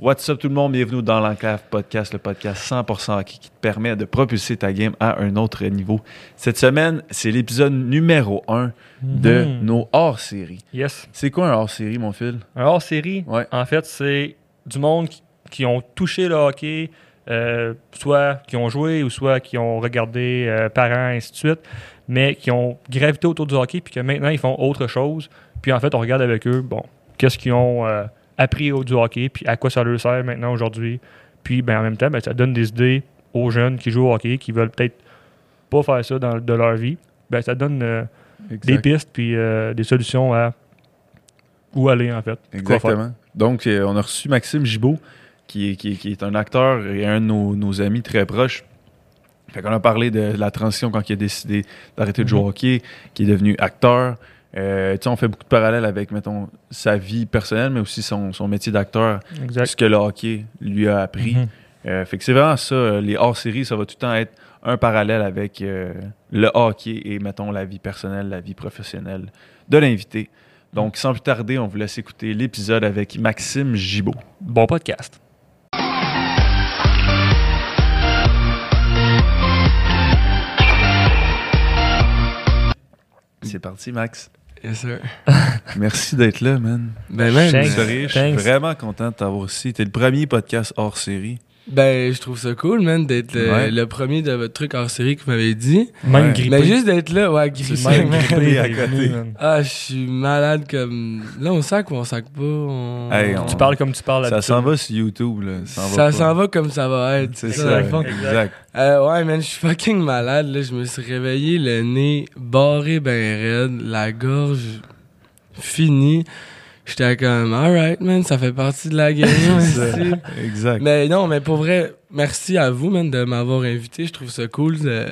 What's up tout le monde, bienvenue dans l'Enclave Podcast, le podcast 100% hockey qui te permet de propulser ta game à un autre niveau. Cette semaine, c'est l'épisode numéro 1 de Mhm. nos hors-séries. Yes. C'est quoi un hors-série, mon fil? Un hors-série, Ouais. en fait, c'est du monde qui, qui ont touché le hockey, euh, soit qui ont joué ou soit qui ont regardé euh, parents, ainsi de suite, mais qui ont gravité autour du hockey puis que maintenant ils font autre chose. Puis en fait, on regarde avec eux, bon, qu'est-ce qu'ils ont euh, appris au, du hockey, puis à quoi ça leur sert maintenant aujourd'hui. Puis ben, en même temps, ben, ça donne des idées aux jeunes qui jouent au hockey, qui veulent peut-être pas faire ça dans, de leur vie. Ben, ça donne euh, des pistes puis euh, des solutions à où aller en fait. Exactement. Donc, euh, on a reçu Maxime Gibault, qui qui est un acteur et un de nos, nos amis très proches. Fait qu'on a parlé de la transition quand il a décidé d'arrêter de jouer au Mhm. hockey, qui est devenu acteur. Euh, on fait beaucoup de parallèles avec, mettons, sa vie personnelle, mais aussi son, son métier d'acteur, ce que le hockey lui a appris. Mhm. Euh, fait que c'est vraiment ça, euh, les hors-séries, ça va tout le temps être un parallèle avec euh, le hockey et, mettons, la vie personnelle, la vie professionnelle de l'invité. Donc, sans plus tarder, on vous laisse écouter l'épisode avec Maxime Gibault. Bon podcast. C'est parti, Max. Yes, sir. Merci d'être là, man. Ben, Thanks. Sérieux, je suis Thanks. vraiment content de t'avoir ici. T'es le premier podcast hors série. Ben, je trouve ça cool, man, d'être le, Ouais. le premier de votre truc hors série que vous m'avez dit. Même Ouais. grippé. Mais juste d'être là, ouais, grippé. même grippé à côté. Ah, je suis malade comme. Là, on sac ou on sac pas? On... Hey, on- Tu parles comme tu parles Ça s'en va sur YouTube, là. Ça va s'en va comme ça va être. C'est ça, ça, dans le fond. exact. Euh, ouais, man, je suis fucking malade. Là. Je me suis réveillé, le nez barré ben raide, la gorge finie. J'étais comme, alright, man, ça fait partie de la game. Exact. Mais non, mais pour vrai, merci à vous, man, de m'avoir invité. Je trouve ça cool de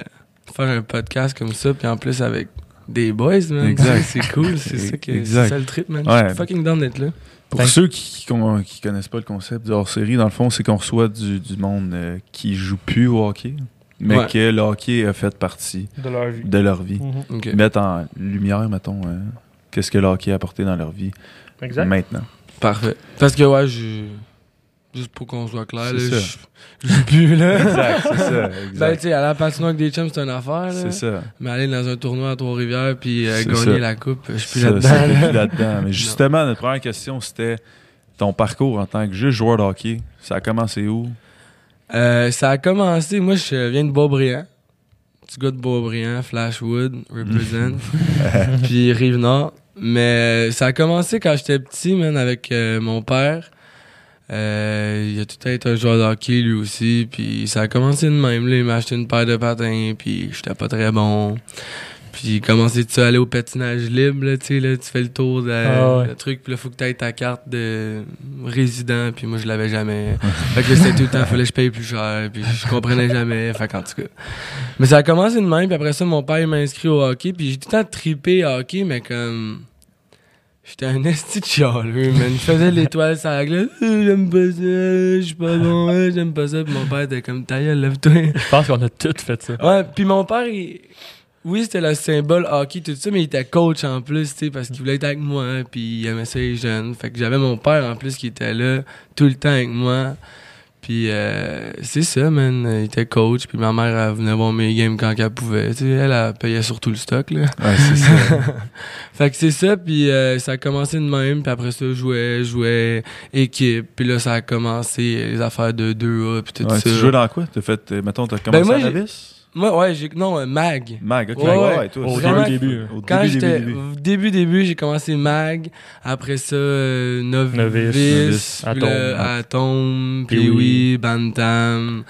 faire un podcast comme ça, puis en plus avec des boys, man. Exact. C'est cool, c'est ça, que- Exact. c'est ça le trip, man. Je Ouais. suis fucking down d'être là. Pour Thanks. ceux qui, qui, con- qui connaissent pas le concept du hors-série, dans le fond, c'est qu'on reçoit du, du monde euh, qui joue plus au hockey, mais Ouais. que le hockey a fait partie De leur vie. de leur vie. Mhm. Ok. Mettre en lumière, mettons, euh, qu'est-ce que le hockey a apporté dans leur vie Exact. maintenant. Parfait. Parce que, ouais, je. Juste pour qu'on soit clair, là, je je joue plus, là. Exact, c'est ça. Ben, Exact. tu sais, aller à la patinoire avec des chums, c'est une affaire, là. c'est ça. Mais aller dans un tournoi à Trois-Rivières puis euh, gagner ça. la coupe, je suis plus Ça, là-dedans. c'est là. plus là-dedans. Mais justement, notre première question, c'était ton parcours en tant que juste joueur de hockey. Ça a commencé où? Euh, ça a commencé, moi je viens de Beaubriand. Petit gars de Beaubriand, Flashwood, represent. puis Rive-Nord. Mais ça a commencé quand j'étais petit, man, avec euh, mon père. Euh, il a tout été un joueur de hockey lui aussi. Puis ça a commencé de même. Là, il m'a acheté une paire de patins, puis j'étais pas très bon. Puis commencé tu à aller au patinage libre, là, tu sais, là, tu fais le tour de Ah ouais. le truc, puis là, faut que tu aies ta carte de résident, puis moi, je l'avais jamais. fait que c'était tout le temps, fallait que je paye plus cher, puis je comprenais jamais, fait qu'en tout cas. Mais ça a commencé de même, puis après ça, mon père il m'a inscrit au hockey, puis j'ai tout le temps trippé hockey, mais comme... J'étais un esti de chialeux, man. Je faisais l'étoile sur la glace. Euh, j'aime pas ça, je suis pas bon, euh, j'aime pas ça. Puis mon père était comme, ta gueule, lève-toi. Je pense qu'on a tous fait ça. Ouais, puis mon père, il- oui, c'était le symbole hockey, tout ça, mais il était coach en plus, tu sais, parce qu'il voulait être avec moi, puis il aimait ça les jeunes. Fait que j'avais mon père en plus qui était là tout le temps avec moi. Puis euh, c'est ça, man. Il était coach, puis ma mère, elle venait voir mes games quand elle pouvait. Tu sais, elle, elle payait surtout le stock, là. Ouais, c'est ça. Fait que c'est ça, puis euh, ça a commencé de même, puis après ça, je jouais, je jouais équipe, puis là, ça a commencé les affaires de 2A, puis tout Ouais, ça. tu joues dans quoi? T'as fait, euh, mettons, t'as commencé Ben, moi, à Navis? Moi, ouais, j'ai... Non, euh, mag. Mag, ok. Ouais, Ouais, ouais. toi, Au début, vraiment- début. Au Quand début, j'étais début, début. début début, j'ai commencé mag, après ça euh, novice, Novice, Atome. Atome, puis oui, bantam.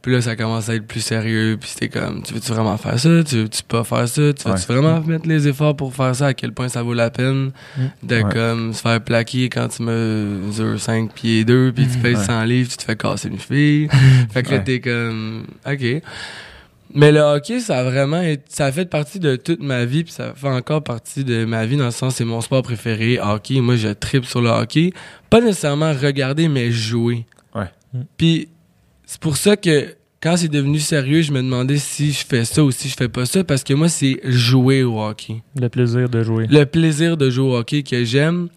Puis là ça commençait à être plus sérieux, puis c'était comme tu veux-tu vraiment faire ça, tu veux-tu pas faire ça, tu veux-tu Ouais. vraiment mettre les efforts pour faire ça, à quel point ça vaut la peine Mm. de Ouais. comme se faire plaquer quand tu mesures 5 pieds 2 puis tu pèses Ouais. 100 livres, tu te fais casser une fille. fait que là t'es comme OK. Mais le hockey, ça a vraiment été- ça a fait partie de toute ma vie, puis ça fait encore partie de ma vie dans le sens c'est mon sport préféré, hockey. Moi, je tripe sur le hockey, pas nécessairement regarder mais jouer. Ouais. Mm. Puis c'est pour ça que quand c'est devenu sérieux, je me demandais si je fais ça ou si je fais pas ça parce que moi c'est jouer au hockey. Le plaisir de jouer. Le plaisir de jouer au hockey que j'aime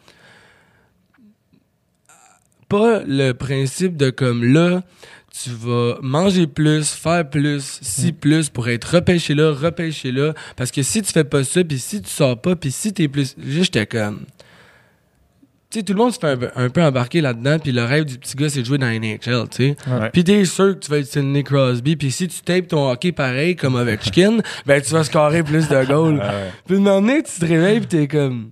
pas le principe de comme là, tu vas manger plus, faire plus, si Mm. plus pour être repêché là, repêché là. Parce que si tu fais pas ça, puis si tu sors pas, puis si t'es plus. Juste, j'étais comme. Tu sais, tout le monde se fait un, peu- un peu embarquer là-dedans, puis le rêve du petit gars, c'est de jouer dans la NHL, tu sais. Ouais. Puis t'es sûr que tu vas être Sidney Crosby, puis si tu tapes ton hockey pareil comme Ovechkin, ben tu vas scorer plus de goals. Ah. Puis un moment donné, tu te réveilles pis t'es comme.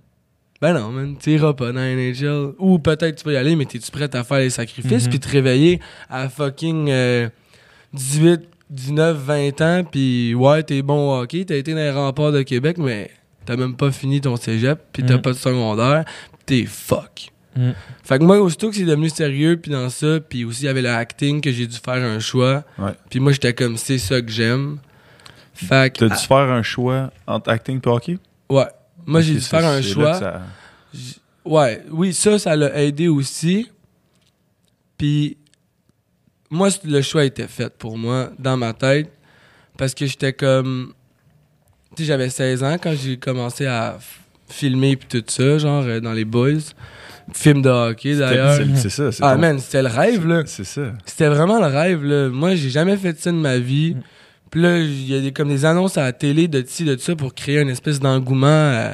Ben non, man, tu iras pas dans NHL. Ou peut-être tu vas y aller, mais t'es-tu prêt à faire les sacrifices Mhm. puis te réveiller à fucking euh, 18, 19, 20 ans puis ouais, t'es bon au hockey, t'as été dans les remparts de Québec, mais t'as même pas fini ton cégep puis t'as Mhm. pas de secondaire, pis t'es fuck. Mhm. Fait que moi, aussitôt que c'est devenu sérieux puis dans ça, puis aussi il y avait le acting que j'ai dû faire un choix. Puis moi, j'étais comme, c'est ça que j'aime. Fait que, T'as dû faire un choix entre acting et hockey? ouais. Moi, j'ai dû faire un choix. ça- Ouais, oui, ça, ça l'a aidé aussi. Puis, moi, le choix était fait pour moi, dans ma tête, parce que j'étais comme... Tu sais, j'avais 16 ans quand j'ai commencé à filmer puis tout ça, genre, euh, dans les Boys. Film de hockey, d'ailleurs. C'est c'est ça. c'est Ah, ton- man, c'était le rêve, là. C'est ça. C'était vraiment le rêve, là. Moi, j'ai jamais fait ça de ma vie. Puis là, il y a des, comme des annonces à la télé de ci, de ça pour créer une espèce d'engouement euh,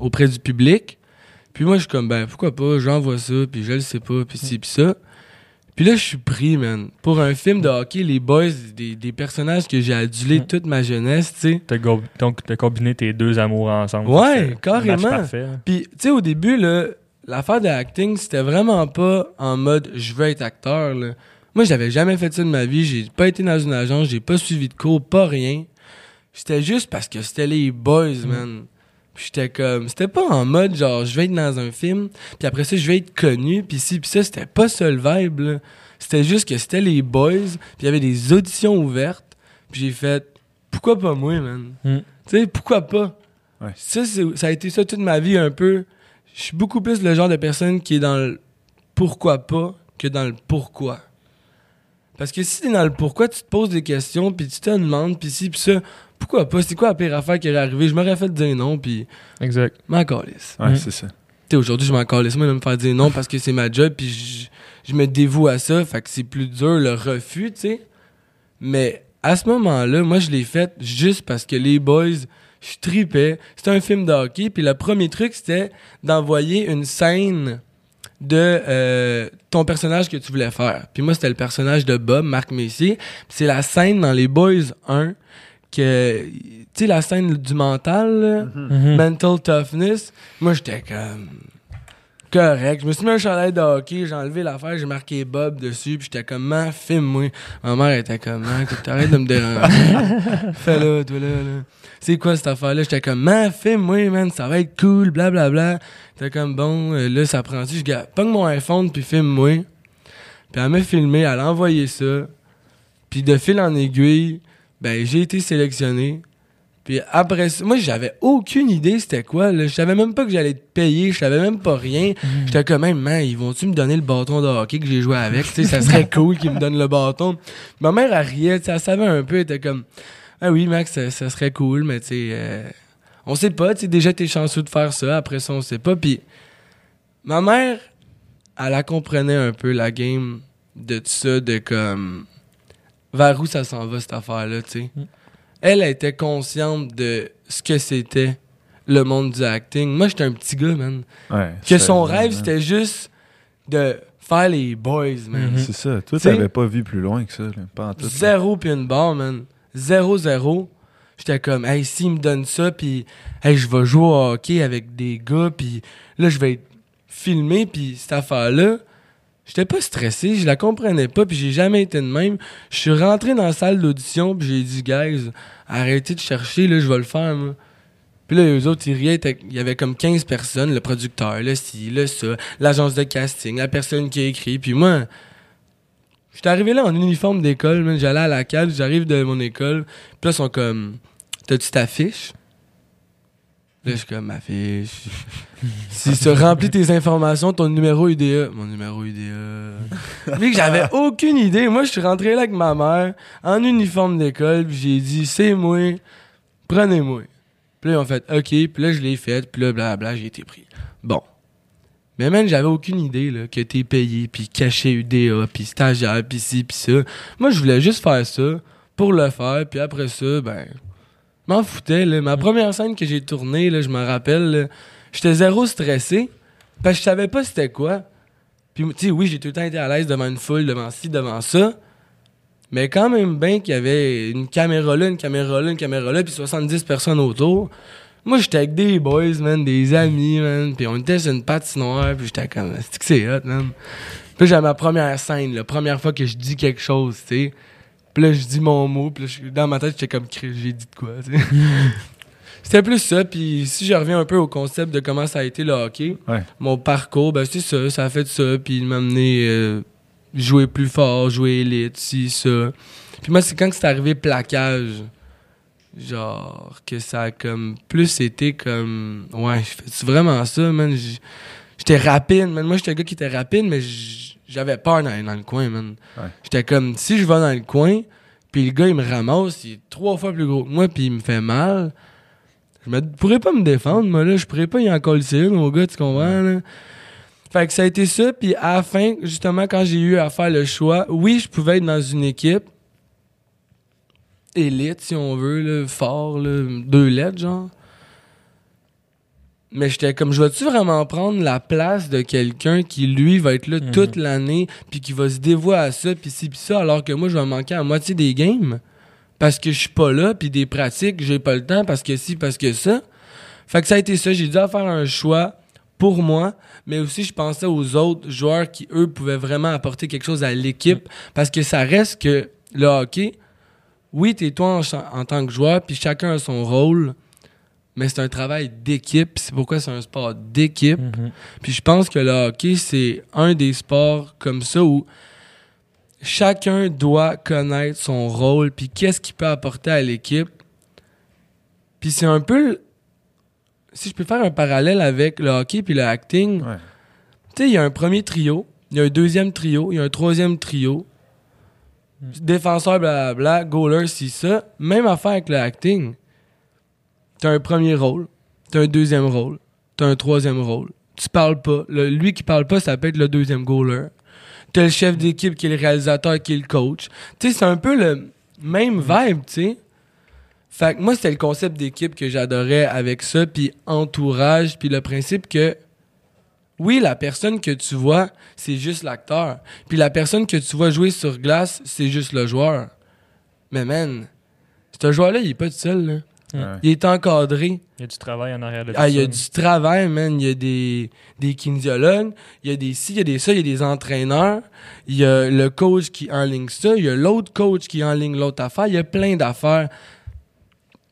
auprès du public. Puis moi, je suis comme, ben, pourquoi pas, j'envoie ça, puis je le sais pas, puis ci, puis ça. Puis là, je suis pris, man. Pour un film de hockey, les boys, des, des personnages que j'ai adulés toute ma jeunesse, tu sais. T'as go- donc, t'as combiné tes deux amours ensemble. Ouais, carrément. là. Puis, tu sais, au début, là, l'affaire de acting, c'était vraiment pas en mode je veux être acteur. Là. Moi, j'avais jamais fait ça de ma vie. J'ai pas été dans une agence, j'ai pas suivi de cours, pas rien. C'était juste parce que c'était les boys, man. Puis j'étais comme. C'était pas en mode genre je vais être dans un film, puis après ça, je vais être connu, puis si, puis ça, c'était pas ça le vibe, là. C'était juste que c'était les boys, puis il y avait des auditions ouvertes, puis j'ai fait pourquoi pas moi, man? Mm. Tu sais, pourquoi pas? Ouais. Ça, ça a été ça toute ma vie un peu. Je suis beaucoup plus le genre de personne qui est dans le pourquoi pas que dans le pourquoi. Parce que si t'es dans le pourquoi, tu te poses des questions, puis tu te demandes, puis si, puis ça, pourquoi pas? C'est quoi la pire affaire qui est arrivée? Je m'aurais fait dire non, puis Exact. m'en calisse. Ouais, Mm. c'est ça. Tu sais, aujourd'hui, je m'en calisse, moi, de me faire dire non parce que c'est ma job, puis je, je me dévoue à ça, fait que c'est plus dur le refus, tu sais. Mais à ce moment-là, moi, je l'ai fait juste parce que les boys, je tripais. C'était un film de hockey, puis le premier truc, c'était d'envoyer une scène de euh, ton personnage que tu voulais faire. Puis moi, c'était le personnage de Bob, Marc Messier. Puis c'est la scène dans Les Boys 1 que... Tu sais, la scène du mental, là, Mhm. mental toughness. Moi, j'étais comme correct. Je me suis mis un chandail de hockey, j'ai enlevé l'affaire, j'ai marqué Bob dessus, puis j'étais comme, man, filme-moi. Ma mère était comme, man, écoute, t'arrêtes de me déranger. Fais-le, toi, là, là. C'est quoi cette affaire-là? J'étais comme, man, filme-moi, man, ça va être cool, blablabla. T'es comme, bon, euh, là, ça prend-tu? Je dis, pogne mon iPhone, puis filme-moi. Puis elle m'a filmé, elle a envoyé ça. Puis de fil en aiguille, ben, j'ai été sélectionné. Puis après ça, moi, j'avais aucune idée c'était quoi. Là. Je savais même pas que j'allais te payer. Je savais même pas rien. J'étais comme même, man, ils vont-tu me donner le bâton de hockey que j'ai joué avec? Tu sais, ça serait cool qu'ils me donnent le bâton. Ma mère, elle riait, elle savait un peu. Elle était comme, ah oui, Max, ça, ça serait cool, mais tu sais, euh, on sait pas. Tu sais, déjà, t'es chanceux de faire ça. Après ça, on sait pas. Puis ma mère, elle la comprenait un peu la game de tout ça, de comme, vers où ça s'en va, cette affaire-là, tu sais. Mm. Elle, elle était consciente de ce que c'était le monde du acting. Moi, j'étais un petit gars, man. Ouais, Que son rêve, c'était juste de faire les boys, man. Mhm. C'est ça. Toi, t'avais pas vu plus loin que ça. Là. Pas en tout. Zéro puis une barre, man. Zéro, zéro. J'étais comme, hey, s'il me donne ça, puis hey, je vais jouer au hockey avec des gars, puis là, je vais être filmé, puis cette affaire-là, j'étais pas stressé, je la comprenais pas, puis j'ai jamais été de même. Je suis rentré dans la salle d'audition, puis j'ai dit, guys, arrêtez de chercher, là, je vais le faire, moi. Puis là, eux autres, ils riaient, il y avait comme 15 personnes, le producteur, le ci, le ça, l'agence de casting, la personne qui a écrit, puis moi, J'étais arrivé là en uniforme d'école. J'allais à la cave, j'arrive de mon école. Puis là, ils sont comme, t'as-tu ta fiche? Là, je suis comme, ma fiche. si tu remplis tes informations, ton numéro UDA. Mon numéro UDA. Puis que j'avais aucune idée. Moi, je suis rentré là avec ma mère, en uniforme d'école, puis j'ai dit, c'est moi, prenez-moi. Puis là, ils ont fait, OK, puis là, je l'ai fait, puis là, blablabla, j'ai été pris. Bon. Mais man, j'avais aucune idée là, que t'es payé, puis caché UDA, puis stagiaire, puis ci, puis ça. Moi, je voulais juste faire ça pour le faire, puis après ça, ben, m'en foutais. Là. Ma première scène que j'ai tournée, je me rappelle, j'étais zéro stressé, parce que je savais pas c'était quoi. Puis, tu sais, oui, j'ai tout le temps été à l'aise devant une foule, devant ci, devant ça. Mais quand même bien qu'il y avait une caméra là, une caméra là, une caméra là, puis 70 personnes autour. Moi, j'étais avec des boys, man, des amis, man. Puis on était sur une patinoire, puis j'étais comme, c'est que c'est hot, man. Puis j'ai ma première scène, la première fois que je dis quelque chose, tu sais. Puis là, je dis mon mot, puis là, dans ma tête, j'étais comme, j'ai dit de quoi, tu sais. C'était plus ça, puis si je reviens un peu au concept de comment ça a été le hockey, Ouais. mon parcours, ben c'est ça, ça a fait ça, puis il m'a amené euh, jouer plus fort, jouer élite, si, ça. Puis moi, c'est quand que c'est arrivé plaquage, genre, que ça a comme plus été comme, ouais, je fais vraiment ça, man? J'étais rapide, man. Moi, j'étais un gars qui était rapide, mais j'avais peur dans, dans le coin, man. Ouais. J'étais comme, si je vais dans le coin, puis le gars, il me ramasse, il est trois fois plus gros que moi, puis il me fait mal. Je me pourrais pas me défendre, moi, là. Je pourrais pas y en coller une au gars, tu comprends, là? Fait que ça a été ça, puis à la fin, justement, quand j'ai eu à faire le choix, oui, je pouvais être dans une équipe élite, si on veut, là, fort, là, deux lettres, genre. Mais j'étais comme, je vais-tu vraiment prendre la place de quelqu'un qui, lui, va être là Mhm. toute l'année, puis qui va se dévouer à ça, puis ci, puis ça, alors que moi, je vais manquer à moitié des games? Parce que je suis pas là, puis des pratiques, j'ai pas le temps parce que ci, parce que ça. Fait que ça a été ça. J'ai dû faire un choix pour moi, mais aussi je pensais aux autres joueurs qui, eux, pouvaient vraiment apporter quelque chose à l'équipe parce que ça reste que le hockey, oui, t'es toi en, tant que joueur, puis chacun a son rôle, mais c'est un travail d'équipe. C'est pourquoi c'est un sport d'équipe. Mhm. Puis je pense que le hockey, c'est un des sports comme ça où chacun doit connaître son rôle, puis qu'est-ce qu'il peut apporter à l'équipe. Puis c'est un peu... Si je peux faire un parallèle avec le hockey puis le acting, Ouais. tu sais, il y a un premier trio, il y a un deuxième trio, il y a un troisième trio. Défenseur, blablabla, goaler, si ça. Même affaire avec le acting. T'as un premier rôle, t'as un deuxième rôle, t'as un troisième rôle. Tu parles pas. Le- lui qui parle pas, ça peut être le deuxième goaler. T'as le chef d'équipe qui est le réalisateur, qui est le coach. Tu sais, c'est un peu le même vibe, tu sais. Fait que moi, c'était le concept d'équipe que j'adorais avec ça, puis entourage, puis le principe que oui, la personne que tu vois, c'est juste l'acteur. Puis la personne que tu vois jouer sur glace, c'est juste le joueur. Mais man, ce joueur-là, il est pas tout seul. Là. Ouais. Il est encadré. Il y a du travail en arrière de tout Ah, il y a du travail, man. Il y a des, des kinésiologues, il y a des ci, il y a des ça, il y a des entraîneurs. Il y a le coach qui enligne ça, il y a l'autre coach qui enligne l'autre affaire. Il y a plein d'affaires.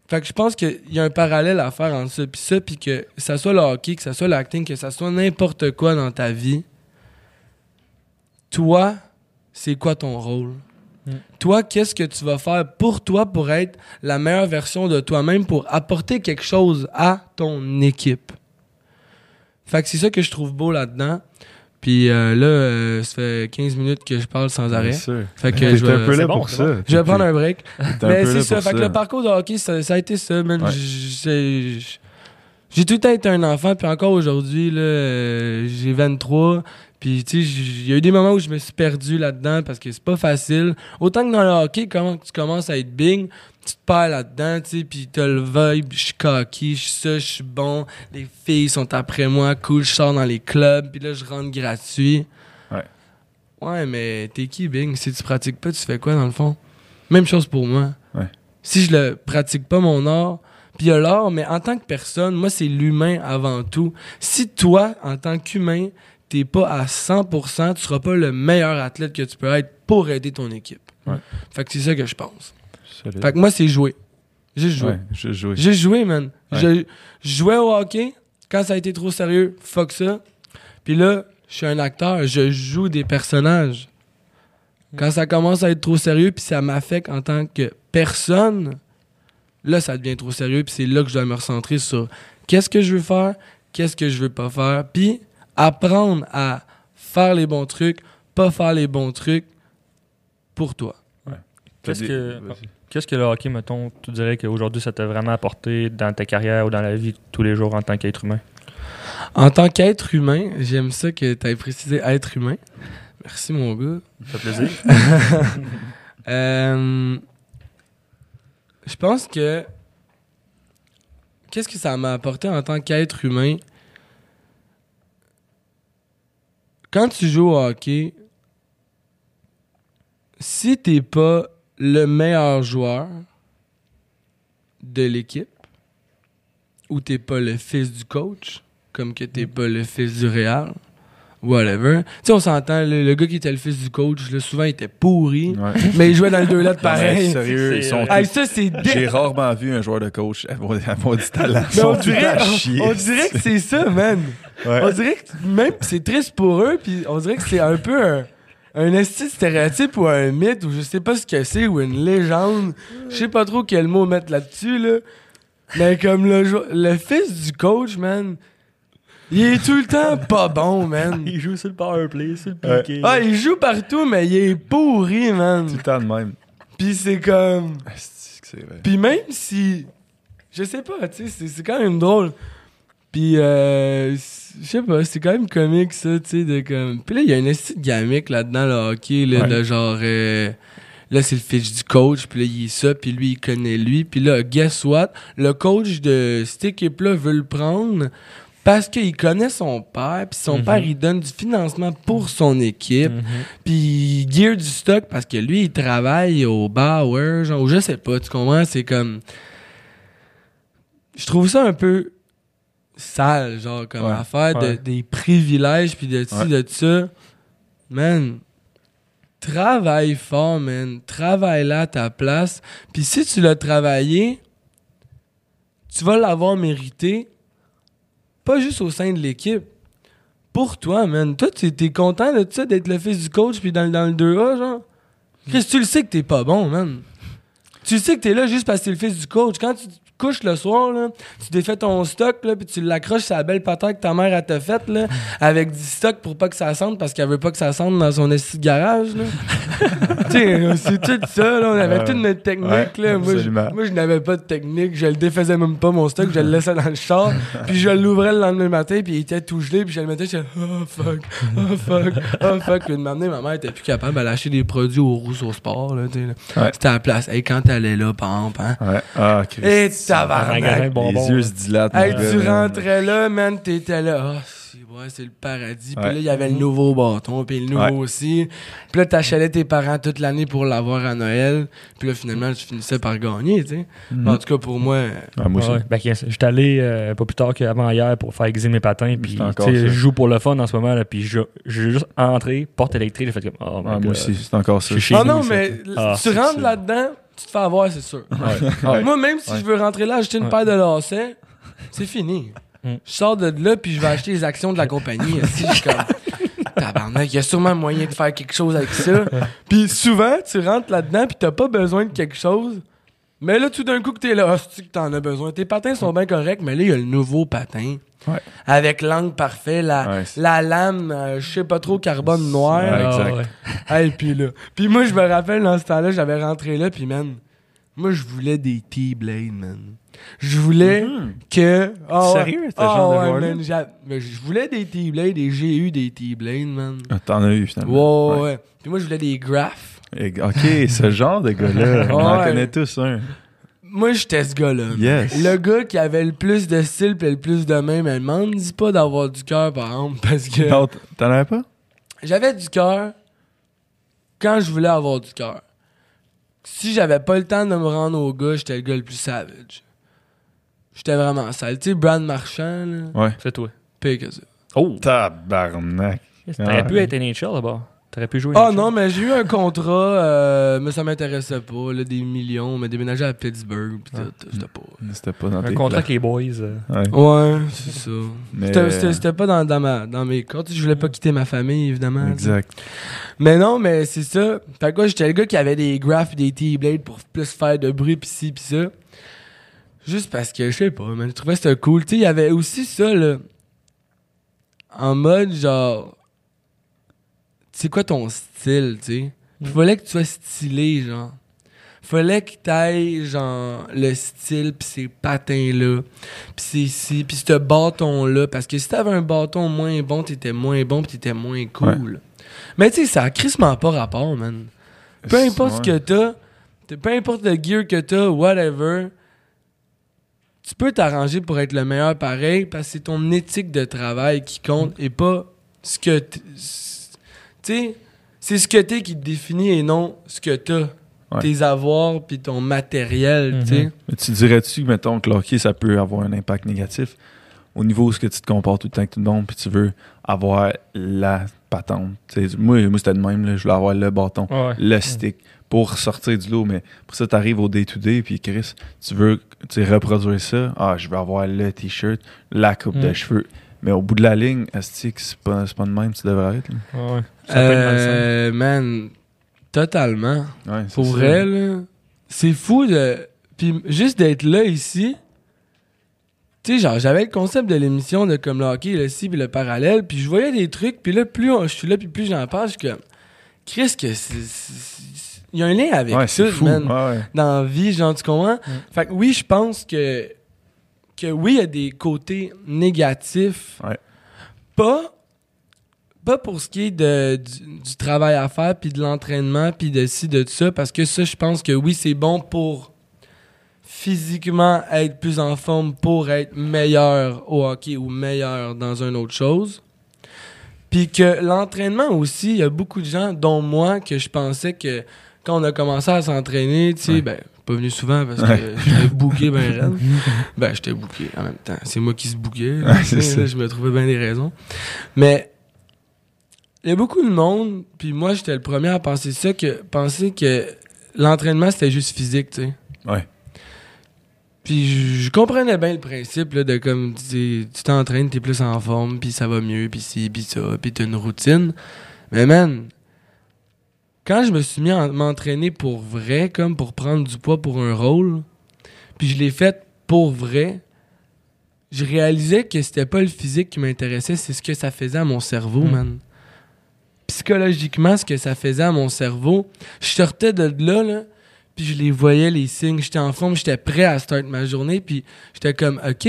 Fait que je pense qu'il y a un parallèle à faire entre ça puis ça, puis que ça soit le hockey, que ça soit l'acting, que ça soit n'importe quoi dans ta vie. Toi, c'est quoi ton rôle? Mm. Toi, qu'est-ce que tu vas faire pour toi pour être la meilleure version de toi-même, pour apporter quelque chose à ton équipe? Fait que c'est ça que je trouve beau là-dedans. Puis euh, là, euh, ça fait 15 minutes que je parle sans arrêt. Bien sûr. Fait que T'es je un vais- peu c'est là bon, pour c'est ça. Je vais prendre un break. T'es un Mais peu c'est là ça. pour Fait que le parcours de hockey, ça, ça a été ça, man. Ouais. J- J'ai j'ai tout le temps été un enfant, puis encore aujourd'hui, là, euh, j'ai 23. Puis, tu sais, il y a eu des moments où je me suis perdu là-dedans parce que c'est pas facile. Autant que dans le hockey, quand tu commences à être big, tu te perds là-dedans, tu sais, puis t'as le vibe, je suis cocky, je suis ça, je suis bon, les filles sont après moi, cool, je sors dans les clubs, puis là, je rentre gratuit. Ouais. Ouais, mais t'es qui, big? Si tu pratiques pas, tu fais quoi, dans le fond? Même chose pour moi. Ouais. Si je le pratique pas, mon art, puis il y a l'art, mais en tant que personne, moi, c'est l'humain avant tout. Si toi, en tant qu'humain, t'es pas à 100%, tu seras pas le meilleur athlète que tu peux être pour aider ton équipe. Ouais. Fait que c'est ça que je pense. Solide. Fait que moi, c'est jouer. Jouer. Ouais, je joue. Juste jouer, man. Ouais. Je, je jouais au hockey. Quand ça a été trop sérieux, fuck ça. Puis là, je suis un acteur. Je joue des personnages. Quand ça commence à être trop sérieux, puis ça m'affecte en tant que personne, là, ça devient trop sérieux. Puis c'est là que je dois me recentrer sur qu'est-ce que je veux faire, qu'est-ce que je veux pas faire. Puis apprendre à faire les bons trucs, pas faire les bons trucs pour toi. Qu'est-ce que-. Qu'est-ce le hockey, mettons, tu dirais qu'aujourd'hui, ça t'a vraiment apporté dans ta carrière ou dans la vie de tous les jours en tant qu'être humain? En tant qu'être humain, j'aime ça que tu aies précisé être humain. Merci, mon gars. Ça fait plaisir. Euh, je pense que. Qu'est-ce que ça m'a apporté en tant qu'être humain? Quand tu joues au hockey, si t'es pas le meilleur joueur de l'équipe, ou t'es pas le fils du coach, comme que t'es pas le fils du Real, whatever. Tu sais, on s'entend, le, le gars qui était le fils du coach, là, souvent il était pourri, Ouais. mais il jouait dans le deux lettres pareil. sérieux, ils sont Hey, ça, c'est dé- J'ai rarement vu un joueur de coach avoir, avoir du talent. Ils sont on dirait, on- chier. on dirait que c'est ça, man. Ouais. On dirait que même c'est triste pour eux, puis on dirait que c'est un peu un, un esti stéréotype ou un mythe ou je sais pas ce que c'est ou une légende. Je sais pas trop quel mot mettre là-dessus là. Mais comme le le fils du coach, man, il est tout le temps pas bon, man. Il joue sur le power play, sur le Ouais. piqué. Ah, il joue partout, mais il est pourri, man. Tout le temps de même. Puis c'est comme. Puis même si. Je sais pas, tu sais, c'est- quand même drôle. Puis, euh, je sais pas, c'est quand même comique ça, tu sais, de comme. Puis là, il y a une petite gamique là-dedans, le hockey, là, Ouais. de genre. euh, là, c'est le fiche du coach, puis là, il est ça, puis lui, il connaît lui. Puis là, guess what? Le coach de cette équipe-là veut le prendre parce qu'il connaît son père, puis son Mhm. père, il donne du financement pour son équipe. Mhm. Puis il gear du stock parce que lui, il travaille au Bauer, genre, ou je sais pas, tu comprends? C'est comme. Je trouve ça un peu sale, genre, comme Ouais. affaire de- des privilèges, puis de ci, Ouais. de ça. Man, travaille fort, man. Travaille là à ta place. Puis si tu l'as travaillé, tu vas l'avoir mérité, pas juste au sein de l'équipe. Pour toi, man. Toi, tu t'es content de ça, d'être le fils du coach, puis dans, dans le 2A, genre? Chris, tu le sais que t'es pas bon, man. Tu sais que t'es là juste parce que t'es le fils du coach. Quand tu couches le soir, là, tu défais ton stock, là, puis tu l'accroches sur la belle patate que ta mère a t'a faite, là, avec du stock pour pas que ça sente, parce qu'elle veut pas que ça sente dans son esti de garage, là. tu c'est tout ça, là. On avait Ouais. toute notre technique, Ouais, là. Moi, je, moi, je n'avais pas de technique. Je le défaisais même pas, mon stock. Je le laissais dans le char. puis je l'ouvrais le lendemain matin, puis il était tout gelé. Puis je le mettais, j'étais oh fuck, oh fuck, oh fuck. Puis de m'amener, ma mère était plus capable. Elle achetait des produits au Rousseau Sport, là, tu sais. Ouais. C'était à la place. Et quand t'allais là, exemple, hein. Ouais. Ah, Christ. Et tabarnak. de bonbons. Les yeux se dilatent. Hey, tu rentrais là, man, t'étais là. Ah, c'est ouais, c'est le paradis. Puis Ouais. là, il y avait le nouveau bâton, puis le nouveau Ouais. aussi. Puis là, t'achalais tes parents toute l'année pour l'avoir à Noël. Puis là, finalement, tu finissais par gagner, tu sais. Mhm. En tout cas, pour moi, Ah, moi aussi. Ouais, ben, j'étais allé euh, pas plus tard qu'avant hier pour faire aiguiser mes patins. Puis, ça. je joue pour le fun en ce moment. Là, puis, je- j'ai juste entré, porte électrique. J'ai fait comme, oh Ah, moi aussi, c'est encore ça. Je Ah non, ça. mais Ah, tu rentres ça. là-dedans, tu te fais avoir, c'est sûr. Ouais. Moi, même si Ouais. je veux rentrer là, acheter une Ouais. paire de lacets, c'est fini. Mm. Je sors de là, puis je vais acheter les actions de la compagnie. Si je suis comme, tabarnak, il y a sûrement moyen de faire quelque chose avec ça. Puis souvent, tu rentres là-dedans, puis t'as pas besoin de quelque chose. Mais là, tout d'un coup, que t'es là, hostie que t'en as besoin. Tes patins sont bien corrects, mais là, il y a le nouveau patin. Ouais. Avec l'angle parfait, la, Ouais, la lame, euh, je sais pas trop, carbone noir. Ouais, Ah, exact. ouais. Hey, puis là. Puis moi, je me rappelle, dans ce temps-là, j'avais rentré là, puis man, moi, je voulais des T-Blade, man. Je voulais Mhm. que. Ah ouais. Sérieux, ce Ah genre de ouais, joueur-là? man, mais Je voulais des T-Blade et j'ai eu des T-Blade, man. Ah, T'en as eu, finalement. Ouais, ouais, ouais. Puis moi, je voulais des graphes. Ok, ce genre de gars-là, on en Ouais. connaît tous un. Moi, j'étais ce gars-là. Yes. Le gars qui avait le plus de style et le plus de main, mais m'en dis pas d'avoir du cœur, par exemple, parce que. Non, t'en avais pas? J'avais du cœur quand je voulais avoir du cœur. Si j'avais pas le temps de me rendre au gars, j'étais le gars le plus savage. J'étais vraiment sale. Tu sais, Brand Marchand, là, Ouais. C'est toi. pire que ça. Oh! Tabarnak. T'aurais pu être NHL là-bas. T'aurais pu jouer Ah NHL. non, mais j'ai eu un contrat, euh, mais ça m'intéressait pas, là, des millions, mais déménager à Pittsburgh, pis tout, c'était pas... C'était pas dans Un tes contrat plans. avec les boys. euh. Ouais. Ouais, c'est ça. Mais- C'était- C'était c'était pas dans, dans, ma, dans mes cordes. Je voulais pas quitter ma famille, évidemment. Exact. Mais non, mais c'est ça. Fait que moi, j'étais le gars qui avait des graphes et des T-Blades pour plus faire de bruit pis ci pis ça. Juste parce que, je sais pas, mais je trouvais que c'était cool. Tu sais, il y avait aussi ça, là. En mode, genre... C'est quoi ton style, tu sais? Il fallait que tu sois stylé, genre. Fallait que t'ailles, genre, le style, pis ces patins-là, pis c'est ci, pis ce bâton-là. Parce que si t'avais un bâton moins bon, t'étais moins bon, pis t'étais moins cool. Mais tu sais, ça a crissement pas rapport, man. Peu importe ce que t'as, peu importe le gear que t'as, whatever, tu peux t'arranger pour être le meilleur pareil parce que c'est ton éthique de travail qui compte et pas ce que tu sais c'est ce que t'es qui te définit et non ce que t'as Ouais. tes avoirs puis ton matériel tu sais Mhm. Mais tu dirais-tu, mettons, que le hockey, ça peut avoir un impact négatif au niveau où ce que tu te comportes tout le temps avec tout le monde, puis tu veux avoir la patente? Moi, moi c'était de même, là, je voulais avoir le bâton, Ouais. le stick pour sortir du lot, mais pour ça, tu arrives au day-to-day, puis Chris, tu veux reproduire ça. Ah, je veux avoir le t-shirt, la coupe de Mm. cheveux. Mais au bout de la ligne, asti que c'est pas, c'est pas de même que tu devrais être. là? Ouais. Ça peut être malsain. Euh, man totalement Ouais, c'est Pour ça. vrai, là, c'est fou de. Puis juste d'être là ici. Tu sais, genre, j'avais le concept de l'émission de comme le hockey, le ci, puis le parallèle, puis je voyais des trucs, puis là, plus on- je suis là, puis plus j'en parle, je suis comme. Chris, que c'est. c'est- Il y a un lien avec Ouais, c'est ça, fou. man. Ouais, ouais. Dans la vie, genre, tu comprends? Fait que oui, je pense que. Que oui, il y a des côtés négatifs. Ouais. Pas pas pour ce qui est de, du, du travail à faire, puis de l'entraînement, puis de ci, de ça, parce que ça, je pense que oui, c'est bon pour physiquement être plus en forme, pour être meilleur au hockey ou meilleur dans une autre chose. Puis que l'entraînement aussi, il y a beaucoup de gens, dont moi, que je pensais que quand on a commencé à s'entraîner, tu sais, Ouais. ben, pas venu souvent parce que Ouais. j'étais booké ben. Ben, j'étais booké en même temps. C'est moi qui se bouquais. Ouais. Je me trouvais bien des raisons. Mais il y a beaucoup de monde, puis moi, j'étais le premier à penser ça, que penser que l'entraînement, c'était juste physique, tu sais. Ouais. Puis je, comprenais bien le principe là, de comme tu t'entraînes, t'es plus en forme, puis ça va mieux, puis ci, puis ça, puis t'as une routine. Mais man, quand je me suis mis à m'entraîner pour vrai, comme pour prendre du poids pour un rôle, puis je l'ai fait pour vrai, je réalisais que c'était pas le physique qui m'intéressait, c'est ce que ça faisait à mon cerveau, Mm. man. Psychologiquement, ce que ça faisait à mon cerveau, je sortais de là, là, puis je les voyais, les signes. J'étais en forme, j'étais prêt à start ma journée, puis j'étais comme, OK,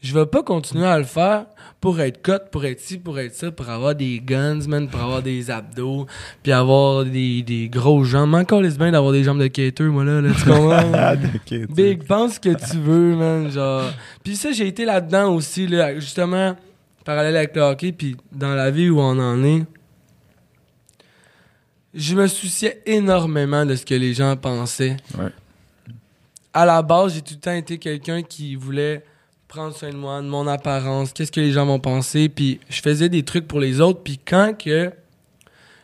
je vais pas continuer à le faire pour être cut, pour être ci, pour être ça, pour avoir des guns, man, pour avoir des abdos, puis avoir des, des gros jambes. Encore les bien d'avoir des jambes de skater, moi, là, là tu comprends? Ah. Big, pense ce que tu veux, man, genre. Puis ça, j'ai été là-dedans aussi, là, justement, parallèle avec le hockey, puis dans la vie où on en est. Je me souciais énormément de ce que les gens pensaient. Ouais. À la base, j'ai tout le temps été quelqu'un qui voulait prendre soin de moi, de mon apparence, qu'est-ce que les gens vont penser, puis je faisais des trucs pour les autres, puis quand que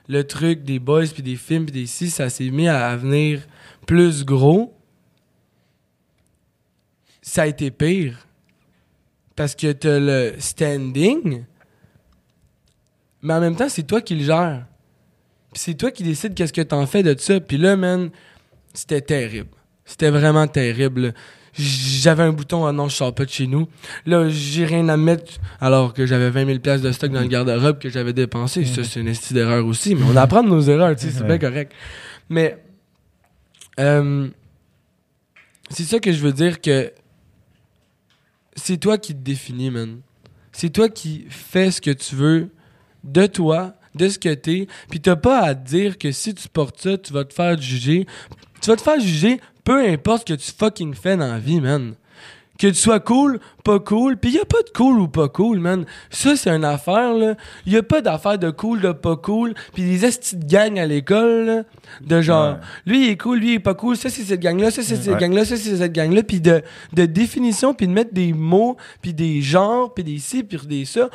le truc des boys, puis des films, puis des si, ça s'est mis à venir plus gros, ça a été pire. Parce que t'as le standing, mais en même temps, c'est toi qui le gères. Puis c'est toi qui décides qu'est-ce que t'en fais de ça. Puis là, man, c'était terrible. C'était vraiment terrible. J'avais un bouton, ah non, je sors pas de chez nous. Là, j'ai rien à mettre, alors que j'avais 20 000 pièces de stock dans le garde-robe que j'avais dépensé. Ça, c'est une estime d'erreur aussi. Mais on apprend de nos erreurs, tu sais, c'est bien correct. Mais, euh, c'est ça que je veux dire que c'est toi qui te définis, man. C'est toi qui fais ce que tu veux de toi, de ce que t'es. Puis t'as pas à te dire que si tu portes ça, tu vas te faire juger. Tu vas te faire juger peu importe ce que tu fucking fais dans la vie, man. Que tu sois cool, pas cool, puis y a pas de cool ou pas cool, man. Ça, c'est une affaire, là. Y a pas d'affaire de cool, de pas cool, puis des estis de gang à l'école, là, de genre, Ouais. lui, il est cool, lui, il est pas cool, ça, c'est cette gang-là, ça, c'est cette Ouais. gang-là, ça, c'est cette gang-là, puis de, de définition, puis de mettre des mots, puis des genres, puis des ci, puis des ça.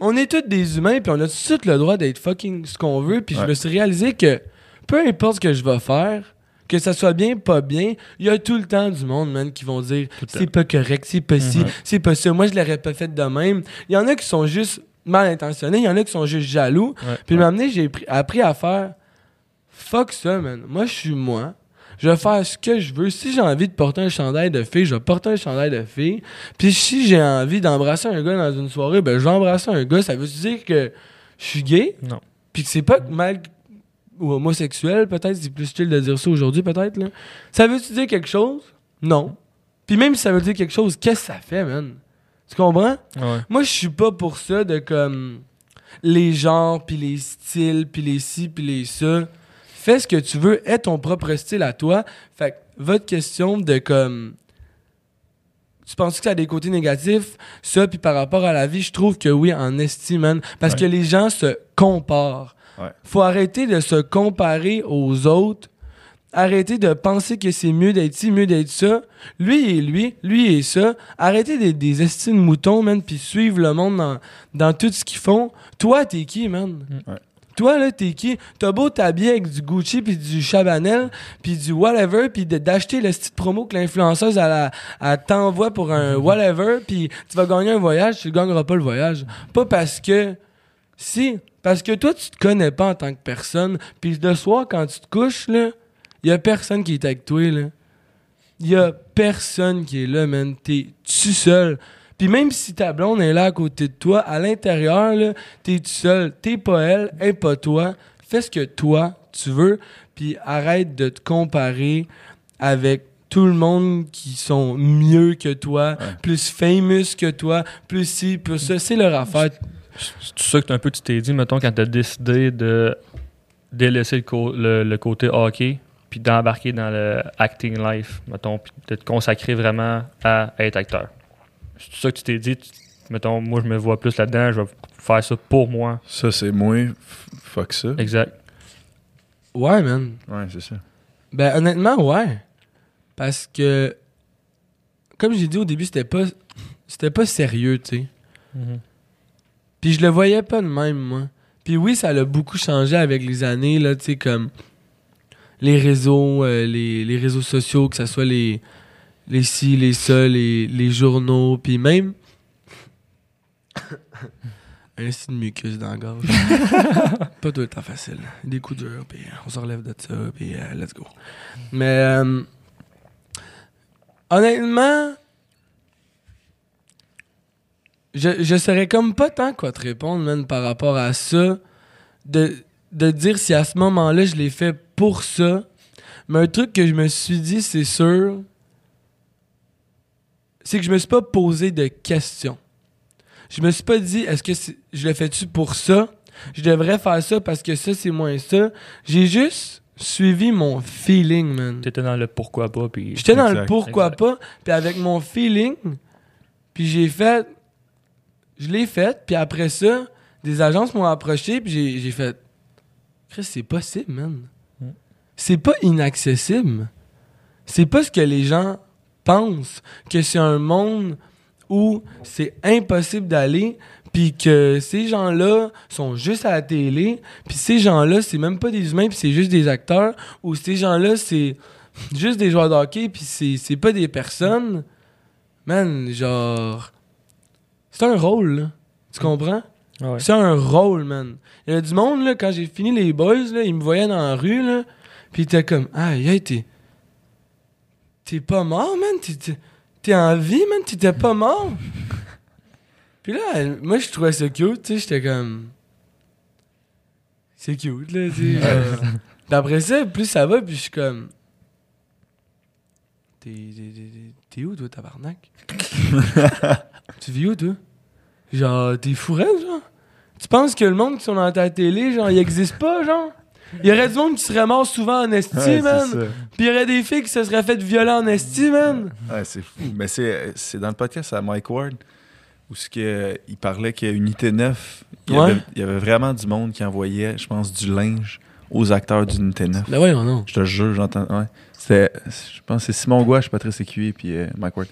On est tous des humains, puis on a tout le droit d'être fucking ce qu'on veut, puis je me suis réalisé que peu importe ce que je vais faire, que ça soit bien, pas bien, il y a tout le temps du monde, man, qui vont dire c'est pas correct, c'est pas ci, Mhm. c'est pas ça. Moi, je l'aurais pas fait de même. Il y en a qui sont juste mal intentionnés, il y en a qui sont juste jaloux. Ouais. Puis m'amener, j'ai pris- appris à faire fuck ça, man. Moi, je suis moi. Je vais faire ce que je veux. Si j'ai envie de porter un chandail de fille, je vais porter un chandail de fille. Puis si j'ai envie d'embrasser un gars dans une soirée, ben je vais embrasser un gars. Ça veut dire que je suis gay? Non. Puis que c'est pas mal ou homosexuel, peut-être, c'est plus style de dire ça aujourd'hui, peut-être, là. Ça veut-tu dire quelque chose? Non. Puis même si ça veut dire quelque chose, qu'est-ce que ça fait, man? Tu comprends? Ouais. Moi, je suis pas pour ça de comme les genres, puis les styles, puis les ci, puis les ça. Fais ce que tu veux, aie ton propre style à toi. Fait que votre question de comme. Tu penses que ça a des côtés négatifs? Ça, puis par rapport à la vie, je trouve que oui, en estime, man. Parce Ouais. que les gens se comparent. Ouais. Faut arrêter de se comparer aux autres. Arrêter de penser que c'est mieux d'être ci, mieux d'être ça. Lui et lui, lui et ça. Arrêtez d'être des estimes moutons, man, puis suivre le monde dans, dans tout ce qu'ils font. Toi, t'es qui, man? Ouais. Toi, là, t'es qui? T'as beau t'habiller avec du Gucci, puis du Chabanel, puis du whatever, puis d'acheter le style promo que l'influenceuse elle, a- elle t'envoie pour un whatever, puis tu vas gagner un voyage, tu gagneras pas le voyage. Pas parce que... Si, parce que toi, tu te connais pas en tant que personne, puis le soir, quand tu te couches, là, y a personne qui est avec toi, là. Y a personne qui est là, man. T'es tu seul? Puis même si ta blonde est là à côté de toi, à l'intérieur, là, t'es tout seul? T'es pas elle, elle pas toi. Fais ce que toi, tu veux, puis arrête de te comparer avec tout le monde qui sont mieux que toi, Ouais. plus famous que toi, plus ci, plus ça. C'est leur affaire. C'est tout ça que t'as un peu tu t'es dit, mettons, quand t'as décidé de délaisser le, le- le côté hockey, puis d'embarquer dans le acting life, mettons, puis de te consacrer vraiment à être acteur. C'est tout ça que tu t'es dit, tu- mettons, moi je me vois plus là-dedans, je vais faire ça pour moi. Ça, c'est moi. F- Fuck ça. Exact. Ouais, man. Ouais, c'est ça. Ben, honnêtement, ouais. Parce que, comme j'ai dit au début, c'était pas, c'était pas sérieux, tu sais. Puis je le voyais pas de même, moi. Puis oui, ça l'a beaucoup changé avec les années, là, tu sais, comme les réseaux, euh, les, les réseaux sociaux, que ce soit les, les ci, les ça, les, les journaux, puis même... Un signe de mucus dans la gorge. pas tout le temps facile. Des coups durs, puis on se relève de ça, puis euh, let's go. Mais euh, honnêtement, je, je saurais comme pas tant quoi te répondre, man, par rapport à ça. De, de dire si à ce moment-là, je l'ai fait pour ça. Mais un truc que je me suis dit, c'est sûr, c'est que je me suis pas posé de questions. Je me suis pas dit, est-ce que je le fais-tu pour ça? Je devrais faire ça parce que ça, c'est moins ça. J'ai juste suivi mon feeling, man. T'étais dans le pourquoi pas, puis J'étais dans le pourquoi Exact. pas, puis avec mon feeling, puis j'ai fait, je l'ai fait, puis après ça, des agences m'ont approché, puis j'ai, j'ai fait, Chris, c'est possible, man. Mm. C'est pas inaccessible. C'est pas ce que les gens pensent, que c'est un monde où c'est impossible d'aller, puis que ces gens-là sont juste à la télé, puis ces gens-là, c'est même pas des humains, puis c'est juste des acteurs, ou ces gens-là, c'est juste des joueurs de hockey, puis c'est, c'est pas des personnes. Man, genre. C'est un rôle, là. Tu comprends? Ouais. C'est un rôle, man. Il y a du monde, là, quand j'ai fini les boys, là, ils me voyaient dans la rue, là, puis ils étaient comme, ah, hey, t'es. T'es pas mort, man? T'es, en vie, man? T'étais pas mort? puis là, moi, je trouvais ça cute, tu sais, j'étais comme. C'est cute, là, tu sais. genre. Puis après ça, plus ça va, puis je suis comme. T'es, où, toi, tabarnak? tu vis où, toi? Genre, t'es fourré, genre? Tu penses que le monde qui sont dans ta télé, genre, il existe pas, genre? Il y aurait du monde qui serait mort souvent en esti, Ouais, man. Puis il y aurait des filles qui se seraient faites violer en esti, man. Ouais, c'est fou. Mais c'est c'est dans le podcast à Mike Ward où ce que, il parlait qu'à Unité 9, il y, Ouais. avait, il y avait vraiment du monde qui envoyait, je pense, du linge aux acteurs d'Unité 9. Ben voyons, non. Je te jure, j'entends. Ouais. C'était, je pense que c'est Simon Gouache, Patrice Écuyer, puis euh, Mike Ward.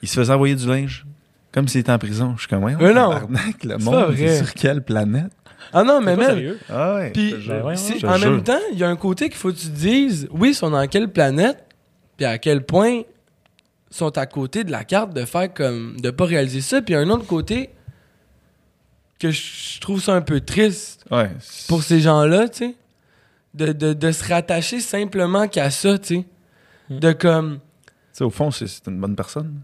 Ils se faisaient envoyer du linge comme s'il était en prison. Je suis comme, ouais, Mais non. tabarnak, le monde, c'est sur quelle planète? Ah non, mais même. sérieux. Ah ouais. Puis. Ben en jure. même temps, il y a un côté qu'il faut que tu te dises, oui, ils sont dans quelle planète, puis à quel point sont à côté de la carte de faire comme, de pas réaliser ça, puis un autre côté que je trouve ça un peu triste Ouais. pour ces gens-là, tu sais, de, de, de se rattacher simplement qu'à ça, tu sais, de comme, Tu sais, au fond, c'est, c'est une bonne personne.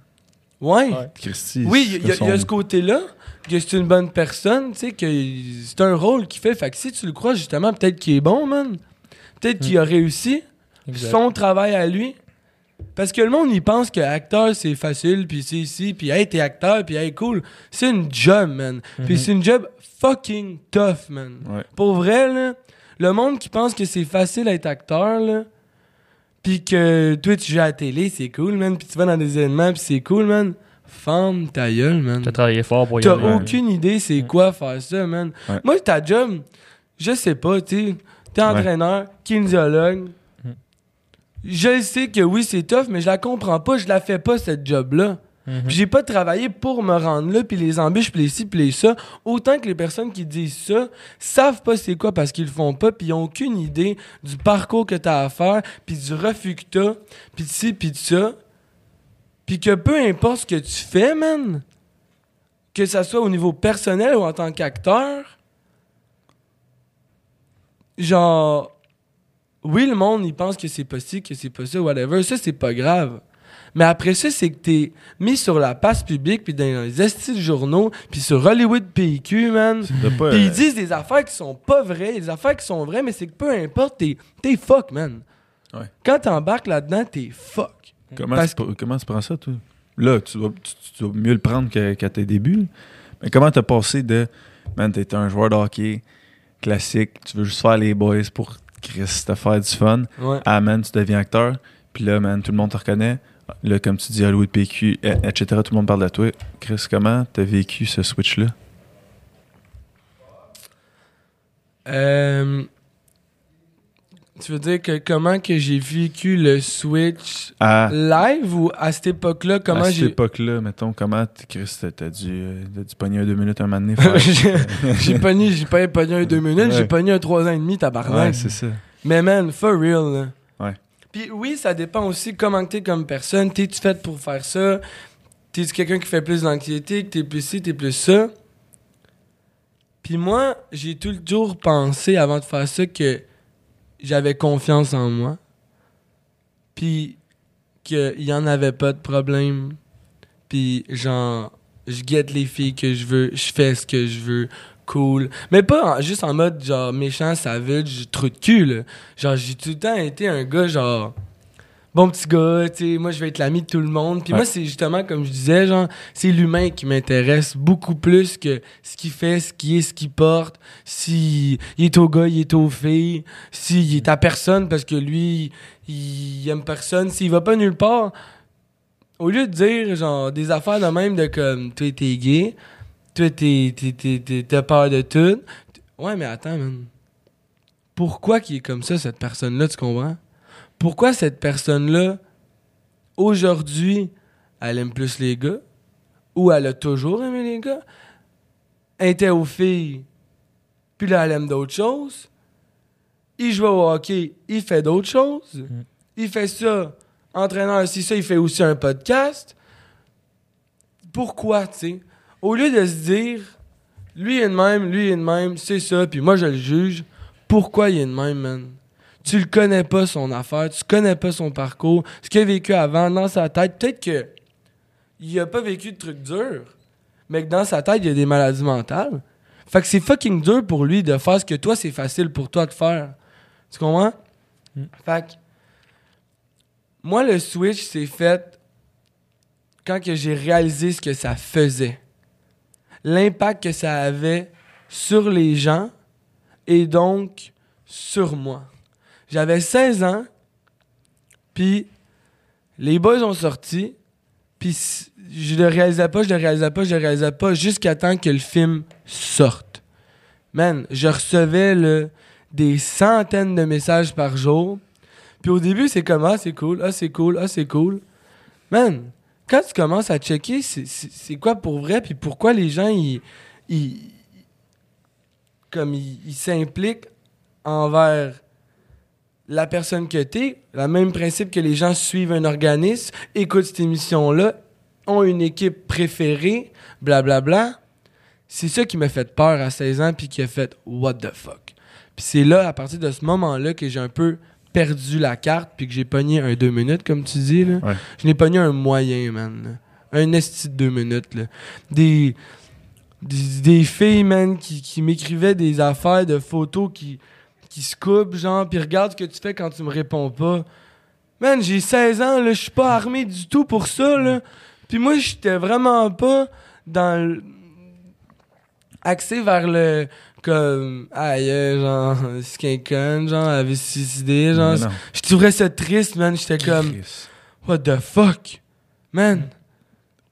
ouais, Ouais. Christy. oui, il y, a- il y a son- ce côté-là, que c'est une bonne personne, tu sais, que c'est un rôle qu'il fait, fait que si tu le crois justement, peut-être qu'il est bon, man. Peut-être qu'il a réussi Exact. son travail à lui. Parce que le monde, il pense que acteur, c'est facile, puis c'est ici, puis hey, t'es acteur, puis hey, cool. C'est une job, man. Puis Mhm. c'est une job fucking tough, man. Ouais. Pour vrai, là, le monde qui pense que c'est facile d'être acteur, là, puis que toi, tu joues à la télé, c'est cool, man, puis tu vas dans des événements, puis c'est cool, man. Ferme ta gueule, man. T'as travaillé fort pour y T'as aucune idée c'est quoi faire ça, man. Ouais. Moi, ta job, je sais pas, tu sais. T'es entraîneur, kinésiologue. Mm. Je sais que oui, c'est tough, mais je la comprends pas. Je la fais pas, cette job-là. Puis j'ai pas travaillé pour me rendre là, puis les embûches, puis les ci, puis les ça. Autant que les personnes qui disent ça savent pas c'est quoi parce qu'ils le font pas, puis ils ont aucune idée du parcours que t'as à faire, puis du refus que t'as, puis de ci, puis de ça. Puis que peu importe ce que tu fais, man, que ça soit au niveau personnel ou en tant qu'acteur, genre, oui, le monde, il pense que c'est possible, que c'est pas ça, whatever. Ça, c'est pas grave. Mais après ça, c'est que t'es mis sur la passe publique, puis dans les estis de journaux, puis sur Hollywood PQ, man. Pas, Puis euh, ils disent des affaires qui sont pas vraies, des affaires qui sont vraies, mais c'est que peu importe, t'es, t'es fuck, man. Ouais. Quand t'embarques là-dedans, t'es fuck. Comment, Parce tu, comment tu prends ça, toi? Là, tu dois, tu, tu dois mieux le prendre qu'à tes débuts. Mais comment t'as passé de, man, t'es un joueur de hockey classique, tu veux juste faire les boys pour Chris, te faire du fun, Ouais. ah, man, tu deviens acteur, puis là, man, tout le monde te reconnaît. Là, comme tu dis, Hollywood PQ, et- etc., tout le monde parle de toi. Chris, comment t'as vécu ce switch-là? Euh, tu veux dire que comment que j'ai vécu le switch À, live ou à cette époque-là, comment à cette époque-là, mettons, comment, Chris, t'as dû, euh, t'as dû pogner un deux minutes un moment donné, j'ai j'ai pogné, j'ai pas pogné un deux minutes, j'ai pogné un trois ans et demi, tabarnak. Ouais, c'est ça. Mais man, for real, là. Puis oui, ça dépend aussi comment t'es comme personne. T'es-tu fait pour faire ça? T'es-tu quelqu'un qui fait plus d'anxiété, que t'es plus ci, t'es plus ça? Puis moi, j'ai toujours pensé avant de faire ça que j'avais confiance en moi. Puis qu'il y en avait pas de problème. Puis genre, je guette les filles que je veux, je fais ce que je veux, cool. Mais pas en- juste en mode genre méchant, savage, trou de cul, là. Genre, j'ai tout le temps été un gars genre. Bon petit gars, tu sais, moi je vais être l'ami de tout le monde. Puis Ouais. moi, c'est justement, comme je disais, genre, c'est l'humain qui m'intéresse beaucoup plus que ce qu'il fait, ce qu'il est, ce qu'il porte, si il est au gars, il est aux filles, s'il est à personne parce que lui, il aime personne, s'il va pas nulle part. Au lieu de dire, genre, des affaires de même de comme, toi t'es gay, toi t'es, t'as peur de tout? Ouais, mais attends, man. Pourquoi qu'il est comme ça, cette personne-là, tu comprends? Pourquoi cette personne-là, aujourd'hui, elle aime plus les gars? Ou elle a toujours aimé les gars? Elle était aux filles, puis là, elle aime d'autres choses. Il joue au hockey, il fait d'autres choses. Il fait ça, entraîneur, si ça, il fait aussi un podcast. Pourquoi, tu sais? Au lieu de se dire, lui est de même, lui est de même, c'est ça, puis moi je le juge, pourquoi il est de même, man? Tu le connais pas, son affaire, tu connais pas son parcours, ce qu'il a vécu avant, dans sa tête. Peut-être que il a pas vécu de trucs durs, mais que dans sa tête, il y a des maladies mentales. Fait que c'est fucking dur pour lui de faire ce que toi, c'est facile pour toi de faire. Tu comprends? Mm. Fait que moi, le switch s'est fait quand que j'ai réalisé ce que ça faisait. L'impact que ça avait sur les gens et donc sur moi. J'avais 16 ans, puis les boys ont sorti, puis je le réalisais pas, je le réalisais pas, je le réalisais pas, jusqu'à temps que le film sorte. Man, je recevais des centaines de messages par jour. Puis au début, c'est comme Ah, c'est cool, ah, c'est cool, ah, c'est cool. Man, quand tu commences à checker, c'est- quoi pour vrai, puis pourquoi les gens, ils. ils- comme ils s'impliquent envers la personne que t'es, le même principe que les gens suivent un organisme, écoutent cette émission-là, ont une équipe préférée, blablabla. C'est ça qui m'a fait peur à 16 ans, puis qui a fait What the fuck. Puis c'est là, à partir de ce moment-là, que j'ai un peu perdu la carte, puis que j'ai pogné un deux minutes, comme tu dis. Là. Ouais. Je n'ai pogné un moyen, man. là. Un esti de deux minutes. Là. Des, des, des filles, man, qui, qui m'écrivaient des affaires de photos qui, qui se coupe, genre, puis regarde ce que tu fais quand tu me réponds pas. Man, j'ai 16 ans, là, je suis pas armé du tout pour ça, là. Puis moi, j'étais vraiment pas dans le... axé vers le comme aïe genre c'est quelqu'un genre avait suicidé genre je trouvais ça triste man j'étais comme. What the fuck? Man,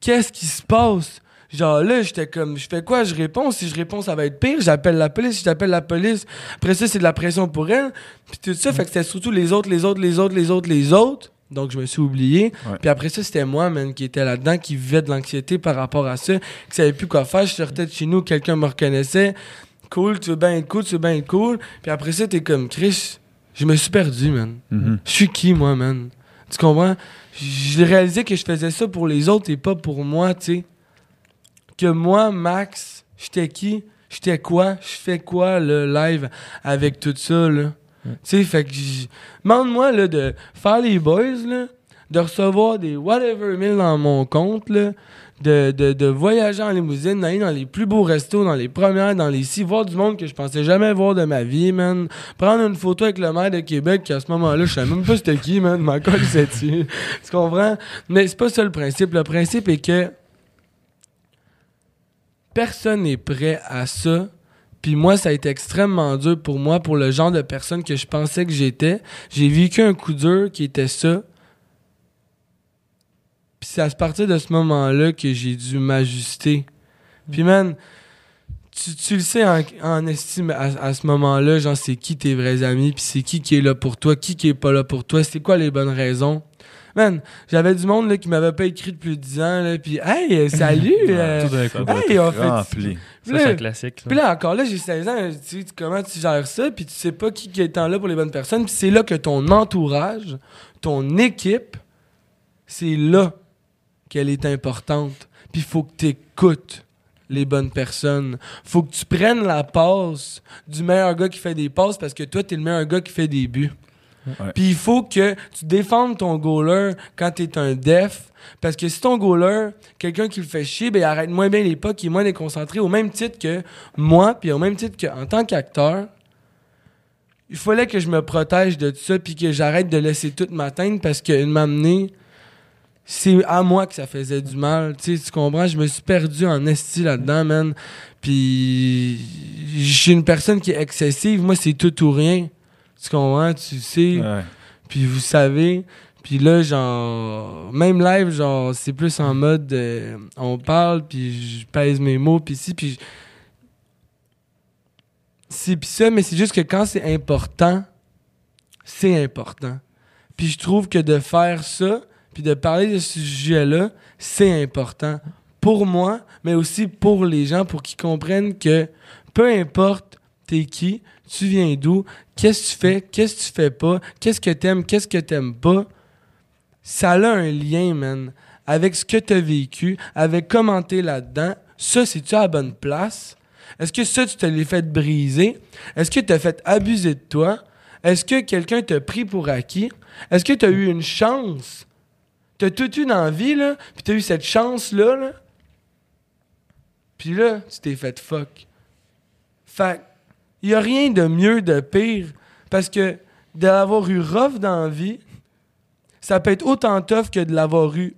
qu'est-ce qui se passe? Genre là, j'étais comme, je fais quoi? Je réponds. Si je réponds, ça va être pire. J'appelle la police. Si j'appelle la police, après ça, c'est de la pression pour elle. Puis tout ça, fait que c'était surtout les autres, les autres, les autres, les autres, les autres. Donc je me suis oublié. Ouais. Puis après ça, c'était moi, man, qui était là-dedans, qui vivait de l'anxiété par rapport à ça, qui savait plus quoi faire. Je sortais de chez nous, quelqu'un me reconnaissait. Cool, tu veux bien être cool, tu veux bien être cool. Puis après ça, t'es comme, Chris, je me suis perdu, man. Mhm. Je suis qui, moi, man? Tu comprends? J'ai réalisé que je faisais ça pour les autres et pas pour moi, tu sais. Que moi, Max, j'étais qui? J'étais quoi? Je fais quoi, le live, avec tout ça, là? Tu sais, fait que... Demande-moi, là, de faire les boys, là, de recevoir des whatever mille dans mon compte, là, de, de, de voyager en limousine, d'aller dans les plus beaux restos, dans les premières, dans les six, voir du monde que je pensais jamais voir de ma vie, man. Prendre une photo avec le maire de Québec, qui à ce moment-là, je savais même pas c'était qui, man. Ma colle, c'est tu comprends? Mais c'est pas ça le principe. Le principe est que personne n'est prêt à ça. Puis moi, ça a été extrêmement dur pour moi, pour le genre de personne que je pensais que j'étais. J'ai vécu un coup dur qui était ça. Puis c'est à partir de ce moment-là que j'ai dû m'ajuster. Puis man, tu, tu le sais en, en estime à, à ce moment-là, genre c'est qui tes vrais amis, puis c'est qui qui est là pour toi, qui qui est pas là pour toi, c'est quoi les bonnes raisons? Man, j'avais du monde là, qui m'avait pas écrit depuis 10 ans, là, puis hey, euh, salut! euh, Tout d'un coup. Ça doit hey, on fait rempli. Ça, Là- c'est un classique. puis là, encore là, j'ai 16 ans, tu sais, comment tu gères ça, puis tu sais pas qui, qui est en là pour les bonnes personnes, puis c'est là que ton entourage, ton équipe, c'est là qu'elle est importante. Puis il faut que tu écoutes les bonnes personnes. faut que tu prennes la passe du meilleur gars qui fait des passes parce que toi, t'es le meilleur gars qui fait des buts. Puis il faut que tu défendes ton goaler quand t'es un def. Parce que si ton goaler, quelqu'un qui le fait chier, ben il arrête moins bien les pas, qui est moins déconcentré, au même titre que moi, puis au même titre qu'en tant qu'acteur, il fallait que je me protège de tout ça, puis que j'arrête de laisser tout m'atteindre parce qu'une m'amener, c'est à moi que ça faisait du mal. Tu sais, tu comprends? Je me suis perdu en esti là-dedans, man. Puis, je suis une personne qui est excessive. Moi, c'est tout ou rien. Tu comprends? Tu sais. Ouais. Puis vous savez, puis là, genre, même live, genre, c'est plus en mode, euh, on parle, puis je pèse mes mots, puis si, puis... C'est puis ça, mais c'est juste que quand c'est important, c'est important. Puis je trouve que de faire ça, puis de parler de ce sujet-là, c'est important. Pour moi, mais aussi pour les gens, pour qu'ils comprennent que peu importe t'es qui, tu viens d'où, qu'est-ce que tu fais, qu'est-ce que tu fais pas, qu'est-ce que t'aimes, qu'est-ce que t'aimes pas, ça a un lien, man, avec ce que t'as vécu, avec comment t'es là-dedans. Ça, c'est-tu à la bonne place? Est-ce que ça, tu te l'es fait briser? Est-ce que t'as fait abuser de toi? Est-ce que quelqu'un t'a pris pour acquis? Est-ce que t'as eu une chance? T'as tout eu dans la vie, là, puis t'as eu cette chance-là, là. Puis là, tu t'es fait fuck. Fait il y a rien de mieux, de pire, parce que de l'avoir eu rough dans la vie, ça peut être autant tough que de l'avoir eu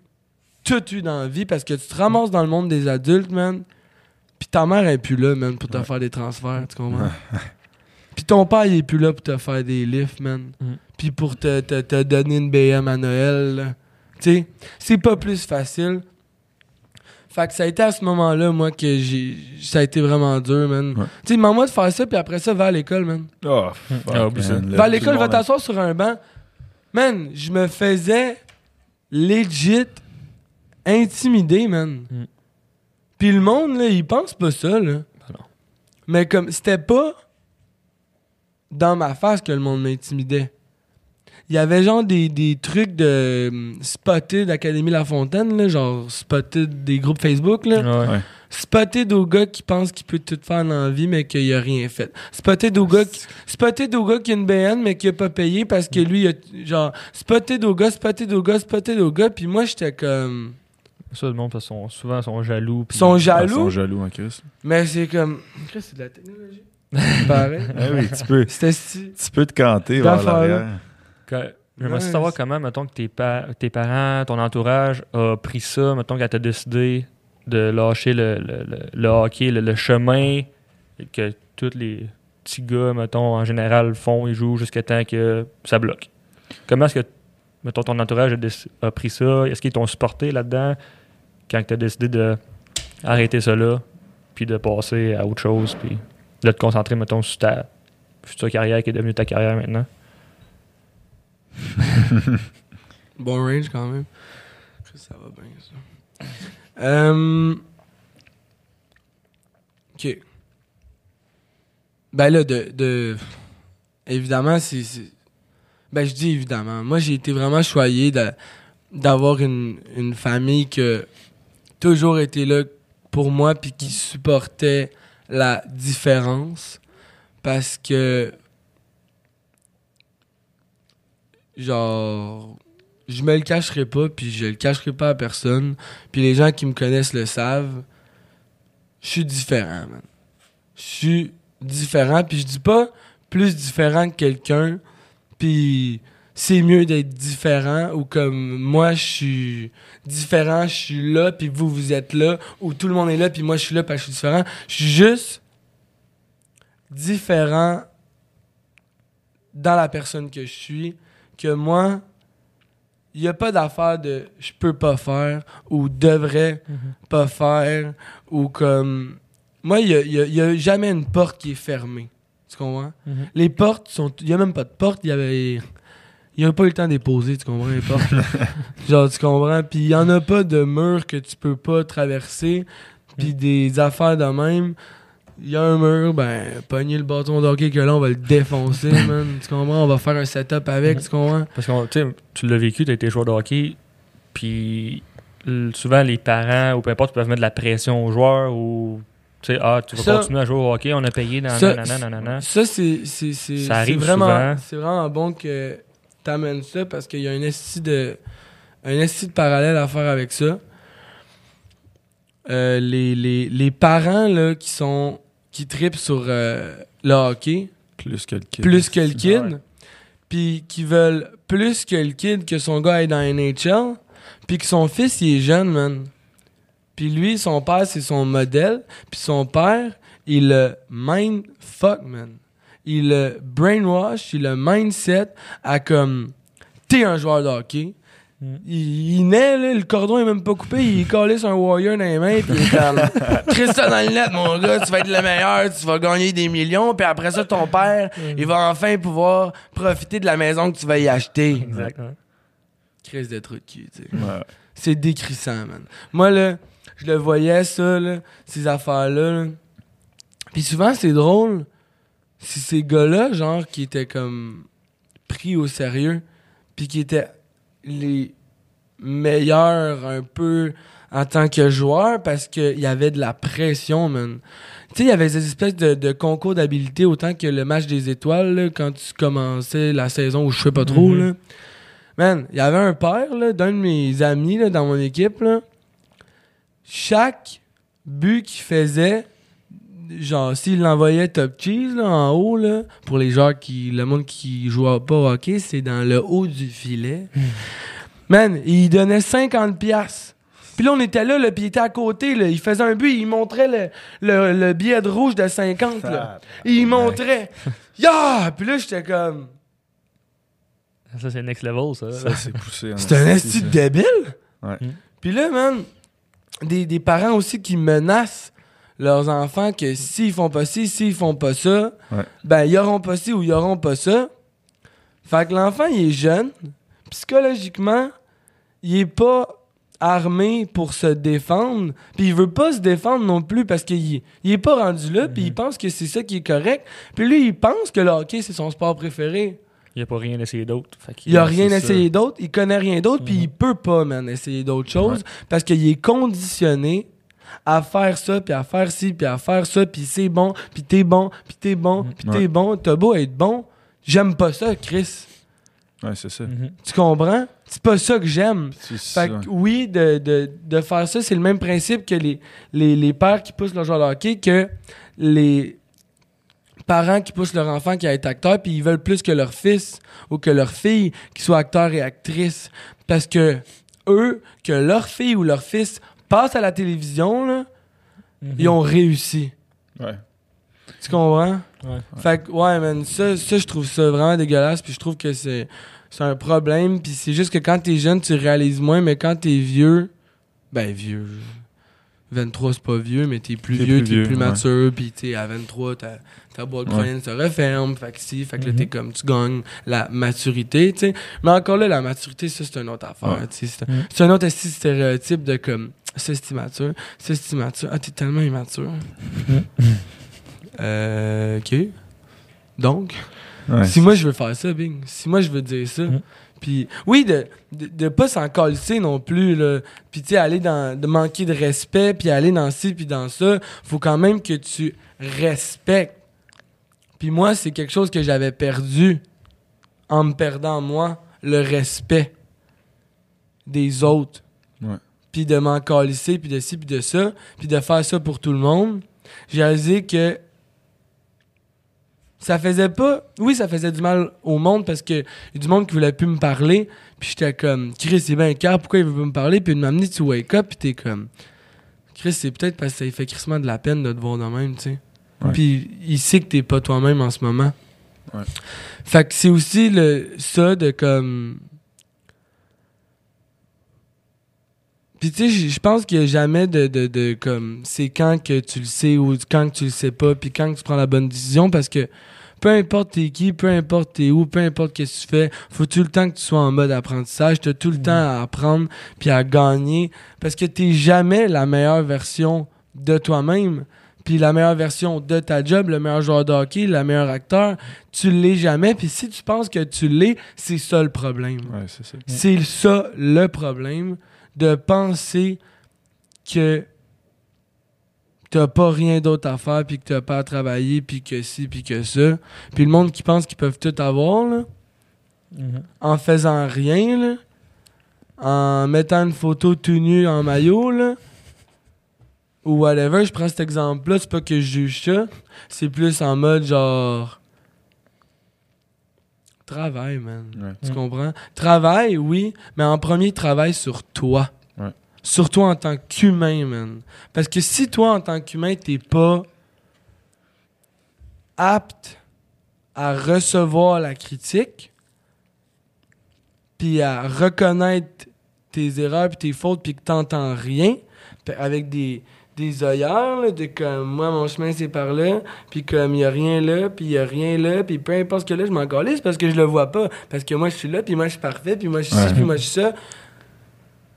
tout eu dans la vie, parce que tu te ramasses dans le monde des adultes, man, puis ta mère est plus là, man, pour te faire des transferts, tu comprends? Puis ton père, il est plus là pour te faire des lifts, man. Mm. Puis pour te, te, te donner une BM à Noël, là. Tu sais, c'est pas plus facile. Fait que ça a été à ce moment-là, moi, que j'ai. Ça a été vraiment dur, man. Ouais. Tu sais, demande-moi de faire ça, puis après ça, va à l'école, man. Oh, fuck, Ah, man. Va à l'école, le va t'asseoir sur un banc. Man, je me faisais legit intimider, man. Mm. Puis le monde, là, il pense pas ça, là. Non. Mais comme, c'était pas dans ma face que le monde m'intimidait. Il y avait genre des, des trucs de hum, spotted d'Académie La Fontaine, là, genre spotted des groupes Facebook, là. Ouais. Ouais. Spotted au gars qui pense qu'il peut tout faire dans la vie, mais qu'il a rien fait. Spotted au gars qui, spotted au gars qui a une BN, mais qui a pas payé parce que lui, il a, genre, spotted au gars, spotted au gars, spotted au gars, puis moi, j'étais comme... Ça, le monde, parce sont, souvent, sont jaloux. Ils puis- sont Ah, Ils jaloux, sont jaloux en Chris. mais c'est comme... Chris, c'est de la technologie. Pareil. Ah oui, tu peux, C'était si. tu peux te canter vers l'arrière. Que- J'aimerais Ouais, savoir comment, mettons, que tes, pa- tes parents, ton entourage a pris ça, mettons, quand tu as décidé de lâcher le, le, le- le hockey, le, chemin que tous les petits gars, mettons, en général font et jouent jusqu'à temps que ça bloque. Comment est-ce que, mettons, ton entourage a, pris ça? Est-ce qu'ils t'ont supporté là-dedans quand tu as décidé de arrêter ça là, puis de passer à autre chose, puis de te concentrer, mettons, sur ta future carrière qui est devenue ta carrière maintenant? Bon range quand même. Ça va bien, ça. Euh, Ok. Ben là, de. de... Évidemment, c'est. Ben, je dis évidemment. Moi, j'ai été vraiment choyé d'avoir une, une famille qui a toujours été là pour moi puis qui supportait la différence. Parce que. Genre je me le cacherai pas, puis je le cacherai pas à personne. Puis les gens qui me connaissent le savent. Je suis différent, man. Je suis différent, puis je dis pas plus différent que quelqu'un, puis c'est mieux d'être différent, ou comme moi, je suis différent, je suis là, puis vous, vous êtes là, ou tout le monde est là, puis moi, je suis là, parce je suis différent. Je suis juste différent dans la personne que je suis, que moi, il n'y a pas d'affaire de je peux pas faire ou devrais pas faire ou comme. Moi, il n'y a, jamais une porte qui est fermée. Tu comprends? Les portes sont. Il n'y a même pas de porte. Il y avait. Il n'y a pas eu le temps de les poser, tu comprends? Les portes. Genre, tu comprends? Puis il n'y en a pas de mur que tu peux pas traverser. Puis des affaires de même. Il y a un mur, ben, pogner le bâton de hockey que là, on va le défoncer, man. Tu comprends? On va faire un setup avec, tu comprends? Parce que tu sais, tu l'as vécu, tu as été joueur de hockey, puis souvent les parents ou peu importe peuvent mettre de la pression aux joueurs ou tu sais, ah, tu vas Ça- continuer à jouer au hockey, on a payé, nan, Ça-. Ça, c'est c'est- c'est- Ça arrive c'est vraiment, souvent. c'est vraiment bon que tu amènes ça parce qu'il y a un esti de, un esti de parallèle à faire avec ça. Euh, les, les, les parents là, qui sont qui tripent sur euh, le hockey Plus que le kid. plus que le kid, Ouais. puis qui veulent plus que le kid que son gars est dans la NHL, puis que son fils il est jeune, man. Puis lui, son père, c'est son modèle, puis son père, il le mind fuck, man. Il le brainwash, il le mindset à comme t'es un joueur de hockey. Mm. Il, il naît, là, le cordon est même pas coupé, il est collé sur un warrior dans les mains, puis il est comme ça dans le net, mon gars, tu vas être le meilleur, tu vas gagner des millions, puis après ça, ton père, il va enfin pouvoir profiter de la maison que tu vas y acheter. Exact. ouais. Crise de trucs, tu sais. Ouais. C'est décrissant, man. Moi, là, je le voyais, ça, là, ces affaires-là. là. Puis souvent, c'est drôle. Si ces gars-là, genre, qui étaient comme pris au sérieux, puis qui étaient les meilleurs un peu en tant que joueurs, parce qu'il y avait de la pression, man. Tu sais, il y avait des espèces de, de concours d'habileté autant que le match des étoiles, là, quand tu commençais la saison, ou je sais pas trop, Mhm. là. Man, il y avait un père d'un de mes amis là, dans mon équipe. Là. Chaque but qu'il faisait, genre s'il l'envoyait top cheese là, en haut, là, pour les joueurs qui. le monde qui joue pas au hockey, c'est dans le haut du filet. Man, il donnait 50$. piastres. Puis là, on était là, là puis il était à côté, là, il faisait un but, il montrait le, le, le billet de rouge de 50. Là. Il montrait. Ya! Puis là, j'étais comme. Ça, c'est next level, ça. Ça, c'est poussé. en C'est un esti, débile. Ouais. Mm. Puis là, man, des, des parents aussi qui menacent leurs enfants que s'ils font pas ci, s'ils font pas ça, Ouais. ben, ils auront pas ci ou ils auront pas ça. Fait que l'enfant, il est jeune. Psychologiquement, il est pas armé pour se défendre. Puis il veut pas se défendre non plus parce qu'il il est pas rendu là. Puis il pense que c'est ça qui est correct. Puis lui, il pense que le hockey, c'est son sport préféré. Il a pas rien essayé d'autre. Il a rien essayé d'autre, il connaît rien d'autre, puis Mhm. il peut pas, man, essayer d'autres choses parce qu'il est conditionné à faire ça, puis à faire ci, puis à faire ça, puis c'est bon, puis t'es bon, puis t'es bon, Mhm. puis t'es Ouais. bon, t'as beau être bon, j'aime pas ça, Chris. Ouais, c'est ça. Mhm. Tu comprends? C'est pas ça que j'aime. C'est ça. Fait que oui, de, de, de faire ça, c'est le même principe que les, les, les pères qui poussent leur joueur de hockey, que les parents qui poussent leur enfant qui a être acteur, puis ils veulent plus que leur fils ou que leur fille qui soit acteur et actrice. Parce que eux, que leur fille ou leur fils passe à la télévision, là, Mhm. ils ont réussi. Ouais. Tu comprends? Ouais. Fait que, ouais, man, ça, ça, je trouve ça vraiment dégueulasse, puis je trouve que c'est, c'est un problème, puis c'est juste que quand t'es jeune, tu réalises moins, mais quand t'es vieux, ben vieux, 23 c'est pas vieux, mais t'es plus T'es vieux, plus t'es vieux, plus ouais. mature, puis t'es à 23, ta, ta boîte Ouais. crânienne se referme, fait que si, fait que là, t'es comme, tu gagnes la maturité, tu sais. Mais encore là, la maturité, ça, c'est une autre affaire, Ouais. tu sais. C'est, c'est un autre stéréotype de comme, ça, c'est immature, ça, c'est immature, ah, t'es tellement immature. Euh, ok. Donc, Ouais. si moi je veux faire ça, Bing, si moi je veux dire ça, Mhm. Puis oui, de, de, de pas s'en non plus, là, puis tu sais, aller dans, de manquer de respect, puis aller dans ci, puis dans ça, faut quand même que tu respectes. Puis moi, c'est quelque chose que j'avais perdu en me perdant moi, le respect des autres. Ouais. Puis de m'en calisser, puis de ci, puis de ça, puis de faire ça pour tout le monde. J'ai réalisé que ça faisait pas. Oui, ça faisait du mal au monde parce que y a du monde qui voulait plus me parler. Puis j'étais comme, Chris, c'est bien cœur, pourquoi il veut pas me parler? Puis de m'amener, tu wake up, puis t'es comme, Chris, c'est peut-être parce que ça lui fait crissement de la peine de te voir de même, tu sais. Ouais. Puis il sait que t'es pas toi-même en ce moment. Ouais. Fait que c'est aussi le, ça de comme. Puis tu sais, je pense qu'il y a jamais de, de, de comme c'est quand que tu le sais ou quand que tu le sais pas, puis quand que tu prends la bonne décision parce que peu importe t'es qui, peu importe t'es où, peu importe qu'est-ce que tu fais, faut tout le temps que tu sois en mode apprentissage, t'as tout le temps à apprendre puis à gagner parce que t'es jamais la meilleure version de toi-même. Puis la meilleure version de ta job, le meilleur joueur de hockey, le meilleur acteur, tu l'es jamais. Puis si tu penses que tu l'es, c'est ça le problème. Ouais, c'est ça. C'est ça le problème de penser que t'as pas rien d'autre à faire puis que t'as pas à travailler puis que ci puis que ça. Puis le monde qui pense qu'ils peuvent tout avoir là, Mhm. en faisant rien là, en mettant une photo tout nu en maillot là ou whatever, je prends cet exemple là, c'est pas que je juge ça, c'est plus en mode genre travail man. Ouais. Tu comprends? Travaille, oui, mais en premier, travaille sur toi. Sur toi en tant qu'humain, man. Parce que si toi, en tant qu'humain, t'es pas apte à recevoir la critique, puis à reconnaître tes erreurs puis tes fautes, puis que t'entends rien, avec des, des œillères, là, de comme, moi, mon chemin, c'est par là, puis comme, il y a rien là, puis il y a rien là, puis peu importe ce que là, je m'en calisse parce que je le vois pas, parce que moi, je suis là, puis moi, je suis parfait, puis moi, je suis ci, puis moi, je suis ça.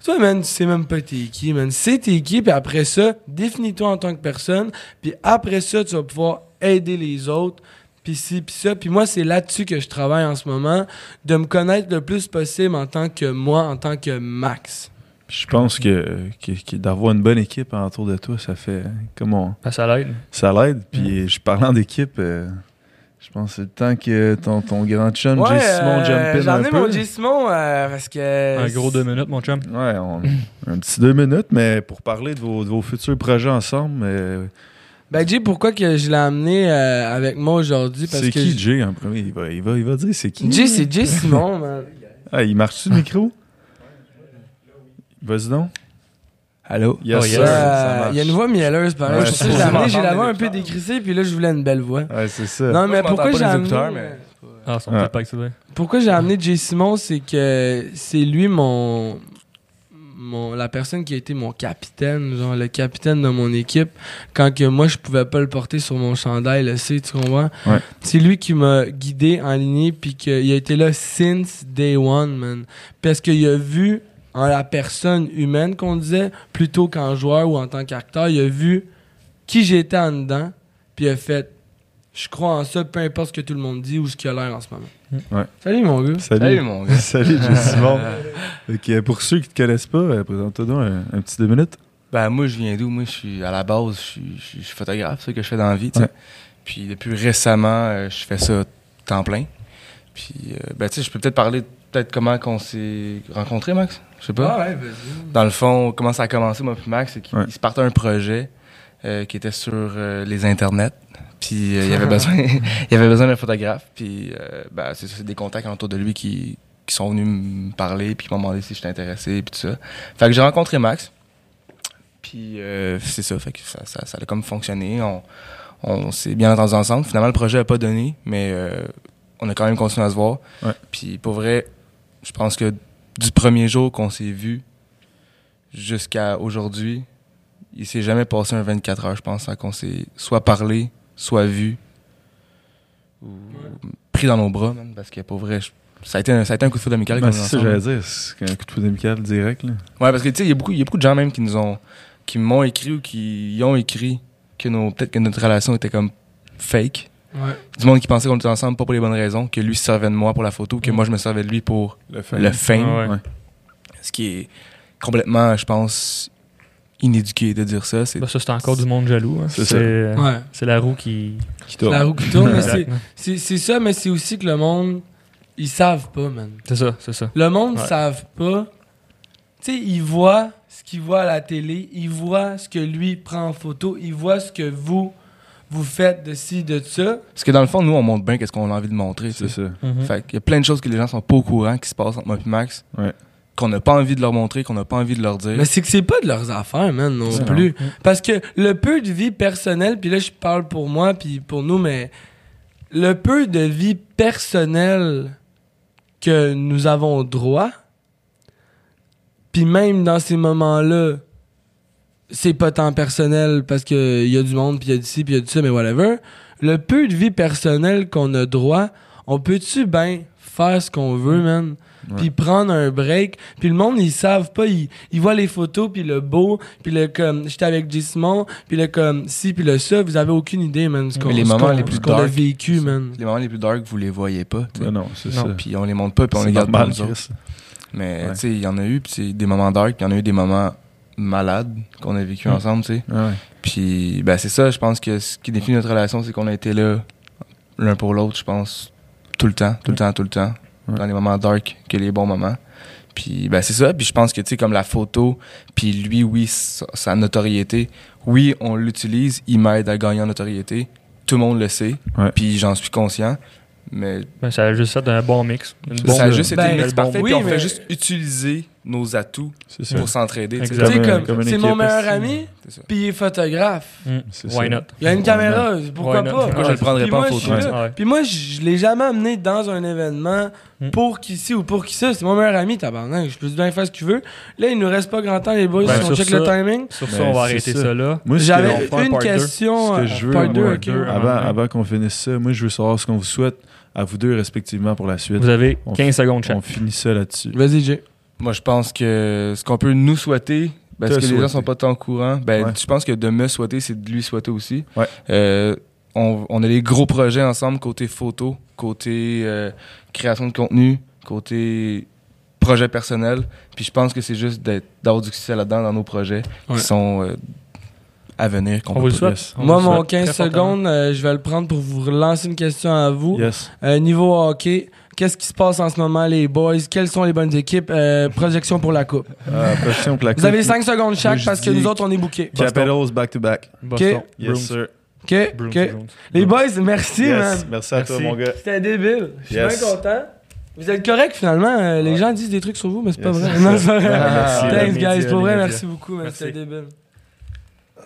Toi, man, tu sais même pas t'es qui, man. C'est t'es qui, puis après ça, définis-toi en tant que personne, puis après ça, tu vas pouvoir aider les autres, puis ci, puis ça. Puis moi, c'est là-dessus que je travaille en ce moment, de me connaître le plus possible en tant que moi, en tant que Max. Je pense que, que- que d'avoir une bonne équipe autour de toi, ça fait. Comment? Ben, ça l'aide. Ça l'aide. Puis je parlant d'équipe, euh, je pense que c'est le temps que ton, ton grand chum, Jay Simon, jump in J'en un ai peu. mon J. Simon euh, parce que. Un gros deux minutes, mon chum. Ouais, on- un petit deux minutes, mais pour parler de vos, de vos futurs projets ensemble, euh, Ben, Jay, pourquoi que je l'ai amené euh, avec moi aujourd'hui? C'est qui J- Jay en premier? Il va, il, va, il va dire c'est qui Jay, c'est Jay Simon, man. Ah, il marche-tu le micro? Vas-y donc. Allô? Yes, Oh, yes. sir, ça Euh. Il y a une voix mielleuse, pareil. Ouais, je amené, j'ai la voix un peu décrissée, puis là, je voulais une belle voix. Ouais, c'est ça. Non, mais pourquoi pas j'ai amené... mais- Ah, son vrai. Pourquoi j'ai amené Jay Simon, c'est que c'est lui mon, mon la personne qui a été mon capitaine, genre le capitaine de mon équipe, quand que moi je pouvais pas le porter sur mon chandail, le C, tu comprends? Ouais. C'est lui qui m'a guidé en ligne, puis qu'il a été là since day one, man. Parce qu'il a vu en la personne humaine qu'on disait, plutôt qu'en joueur ou en tant qu'acteur, il a vu qui j'étais en dedans, puis il a fait je crois en ça, peu importe ce que tout le monde dit ou ce qu'il a l'air en ce moment. Ouais. Salut mon gars. Salut. Salut, mon gars. Salut, Simon. Ok, pour ceux qui te connaissent pas, euh, présente-toi donc un, un petit deux minutes. Ben, moi, je viens d'où? Moi, je suis, à la base, je suis, je photographe, c'est ça que je fais dans la vie, tu sais. Ouais. Puis, depuis récemment, euh, je fais ça temps plein. Puis, euh, ben, tu sais, je peux peut-être parler, peut-être comment qu'on s'est rencontrés, Max? Je sais pas. Ah ouais, vas-y. Dans le fond, comment ça a commencé, moi puis Max, c'est qu'il Ouais. il se partait un projet euh, qui était sur euh, les internets. Puis euh, il y avait besoin, il y avait besoin d'un photographe. Puis euh, ben, c'est des contacts autour de lui qui, qui sont venus me parler, puis qui m'ont demandé si j'étais intéressé, puis tout ça. Fait que j'ai rencontré Max. Puis euh, c'est ça, fait que ça, ça, ça a comme fonctionné. On, on s'est bien entendu ensemble. Finalement, le projet n'a pas donné, mais euh, on a quand même continué à se voir. Ouais. Puis pour vrai, je pense que du premier jour qu'on s'est vu jusqu'à aujourd'hui, il s'est jamais passé un 24 heures, je pense, sans qu'on s'est soit parlé, soit vu, ou pris dans nos bras, parce que pour vrai, je- ça a été un, ça a été un coup de foudre amical. Ben, c'est ça, ensemble. j'allais dire. C'est un coup de foudre amical direct. Là. Ouais, parce que tu sais, il y a beaucoup, il y a beaucoup de gens même qui nous ont, qui m'ont écrit ou qui y ont écrit que peut-être que notre relation était comme fake. Ouais. Du monde qui pensait qu'on était ensemble pas pour les bonnes raisons, que lui se servait de moi pour la photo, que moi je me servais de lui pour Le fait. le fame. Ah ouais. Ouais. Ce qui est complètement, je pense, inéduqué de dire ça. C'est Ben, ça, c'est encore du monde jaloux. hein. C'est C'est ça. euh, Ouais. c'est la roue qui. Qui tourne. La roue qui tourne, c'est- c'est c'est ça, mais c'est aussi que le monde, ils savent pas, man. C'est ça, c'est ça. Le monde Ouais. savent pas. Tu sais, ils voient ce qu'ils voient à la télé, ils voient ce que lui prend en photo, ils voient ce que vous, vous faites de ci, de ça. Parce que dans le fond, nous, on montre bien qu'est-ce qu'on a envie de montrer. C'est ça. Mhm. Fait qu'il y a plein de choses que les gens sont pas au courant qui se passent entre moi et Max. Ouais. Qu'on n'a pas envie de leur montrer, qu'on n'a pas envie de leur dire. Mais c'est que c'est pas de leurs affaires, man, non C'est plus. non. Parce que le peu de vie personnelle, puis là, je parle pour moi, puis pour nous, mais le peu de vie personnelle que nous avons droit, puis même dans ces moments-là, c'est pas tant personnel parce que y a du monde, puis y a du ci, puis y a du ça, mais whatever. Le peu de vie personnelle qu'on a droit, on peut-tu bien faire ce qu'on veut, man? Puis prendre un break. Puis le monde, ils savent pas. Ils, ils voient les photos, puis le beau, puis le comme... J'étais avec J. Simon, puis le comme... Si, puis le ça. Vous avez aucune idée, man. Ce qu'on, Mais les moments les plus qu'on a vécu, man. Les moments les plus dark, vous les voyez pas. tu sais. Ben non, c'est Non. ça. Puis on les montre pas, puis on les garde. Chris. Mais Ouais. tu sais, il y en a eu, puis c'est des moments dark, il y en a eu des moments malades qu'on a vécu ensemble, tu sais. Ouais. Puis ben c'est ça, je pense que ce qui définit notre relation, c'est qu'on a été là l'un pour l'autre, je pense, tout le temps, tout le temps, tout le temps, Ouais. dans les moments dark que les bons moments. Puis ben c'est ça, puis je pense que tu sais comme la photo, puis lui oui sa, sa notoriété, oui on l'utilise, il m'aide à gagner en notoriété, tout le monde le sait, Ouais. puis j'en suis conscient, mais Ben, ça a juste fait un bon mix. Une ça a juste été Ben, le mix bon- parfait, oui, puis on mais- fait juste utiliser nos atouts pour s'entraider. tu sais. Comme, c'est mon meilleur aussi. ami, puis il est photographe. Mm. Why ça. not? Il y a une caméra, pourquoi pas? Pourquoi je le prendrais pas en photo? Puis moi, je l'ai jamais amené dans un événement Mm. pour qui ci ou pour qui ça. C'est mon meilleur ami, tabarnak. Je peux bien faire ce que tu veux. Là, il nous reste pas grand temps, les boys, Ben, si on check ça- le timing. Sur Ben, ça, on va arrêter ça. ça, là. J'avais une question. Euh. Avant, qu'on finisse ça, moi, je veux savoir ce qu'on vous souhaite à vous deux respectivement pour la suite. Vous avez On 15 secondes chaque. On finit ça là-dessus. Vas-y, Jay. Moi, je pense que ce qu'on peut nous souhaiter, parce Te que les gens sont pas tant au courant, ben, Ouais. je pense que de me souhaiter, c'est de lui souhaiter aussi. Ouais. Euh, on, on a des gros projets ensemble, côté photo, côté euh, création de contenu, côté projet personnel. Puis je pense que c'est juste d'être- d'avoir du succès là-dedans dans nos projets Ouais. qui sont euh, à venir. qu'on On peut vous le pas- souhaite. Yes. On Moi, mon souhaite 15 très fortement. secondes, euh, je vais le prendre pour vous relancer une question à vous. Yes. Euh, niveau hockey, qu'est-ce qui se passe en ce moment, les boys? Quelles sont les bonnes équipes? Euh, projection pour la coupe. Euh, projection pour la Vous avez coupe. 5 secondes chaque parce que nous autres, on est bookés. Capitals back-to-back. Ok. Yes, sir. OK, Bruins, OK. Bruins. Les boys, merci, Yes. man. Merci à toi, mon gars. C'était débile. Je suis Yes. bien content. Vous êtes correct finalement. Euh, Les Ouais. gens disent des trucs sur vous, mais c'est pas vrai. Non, c'est pas vrai. Ah, merci. Thanks, guys. Pour vrai, merci beaucoup. C'était débile.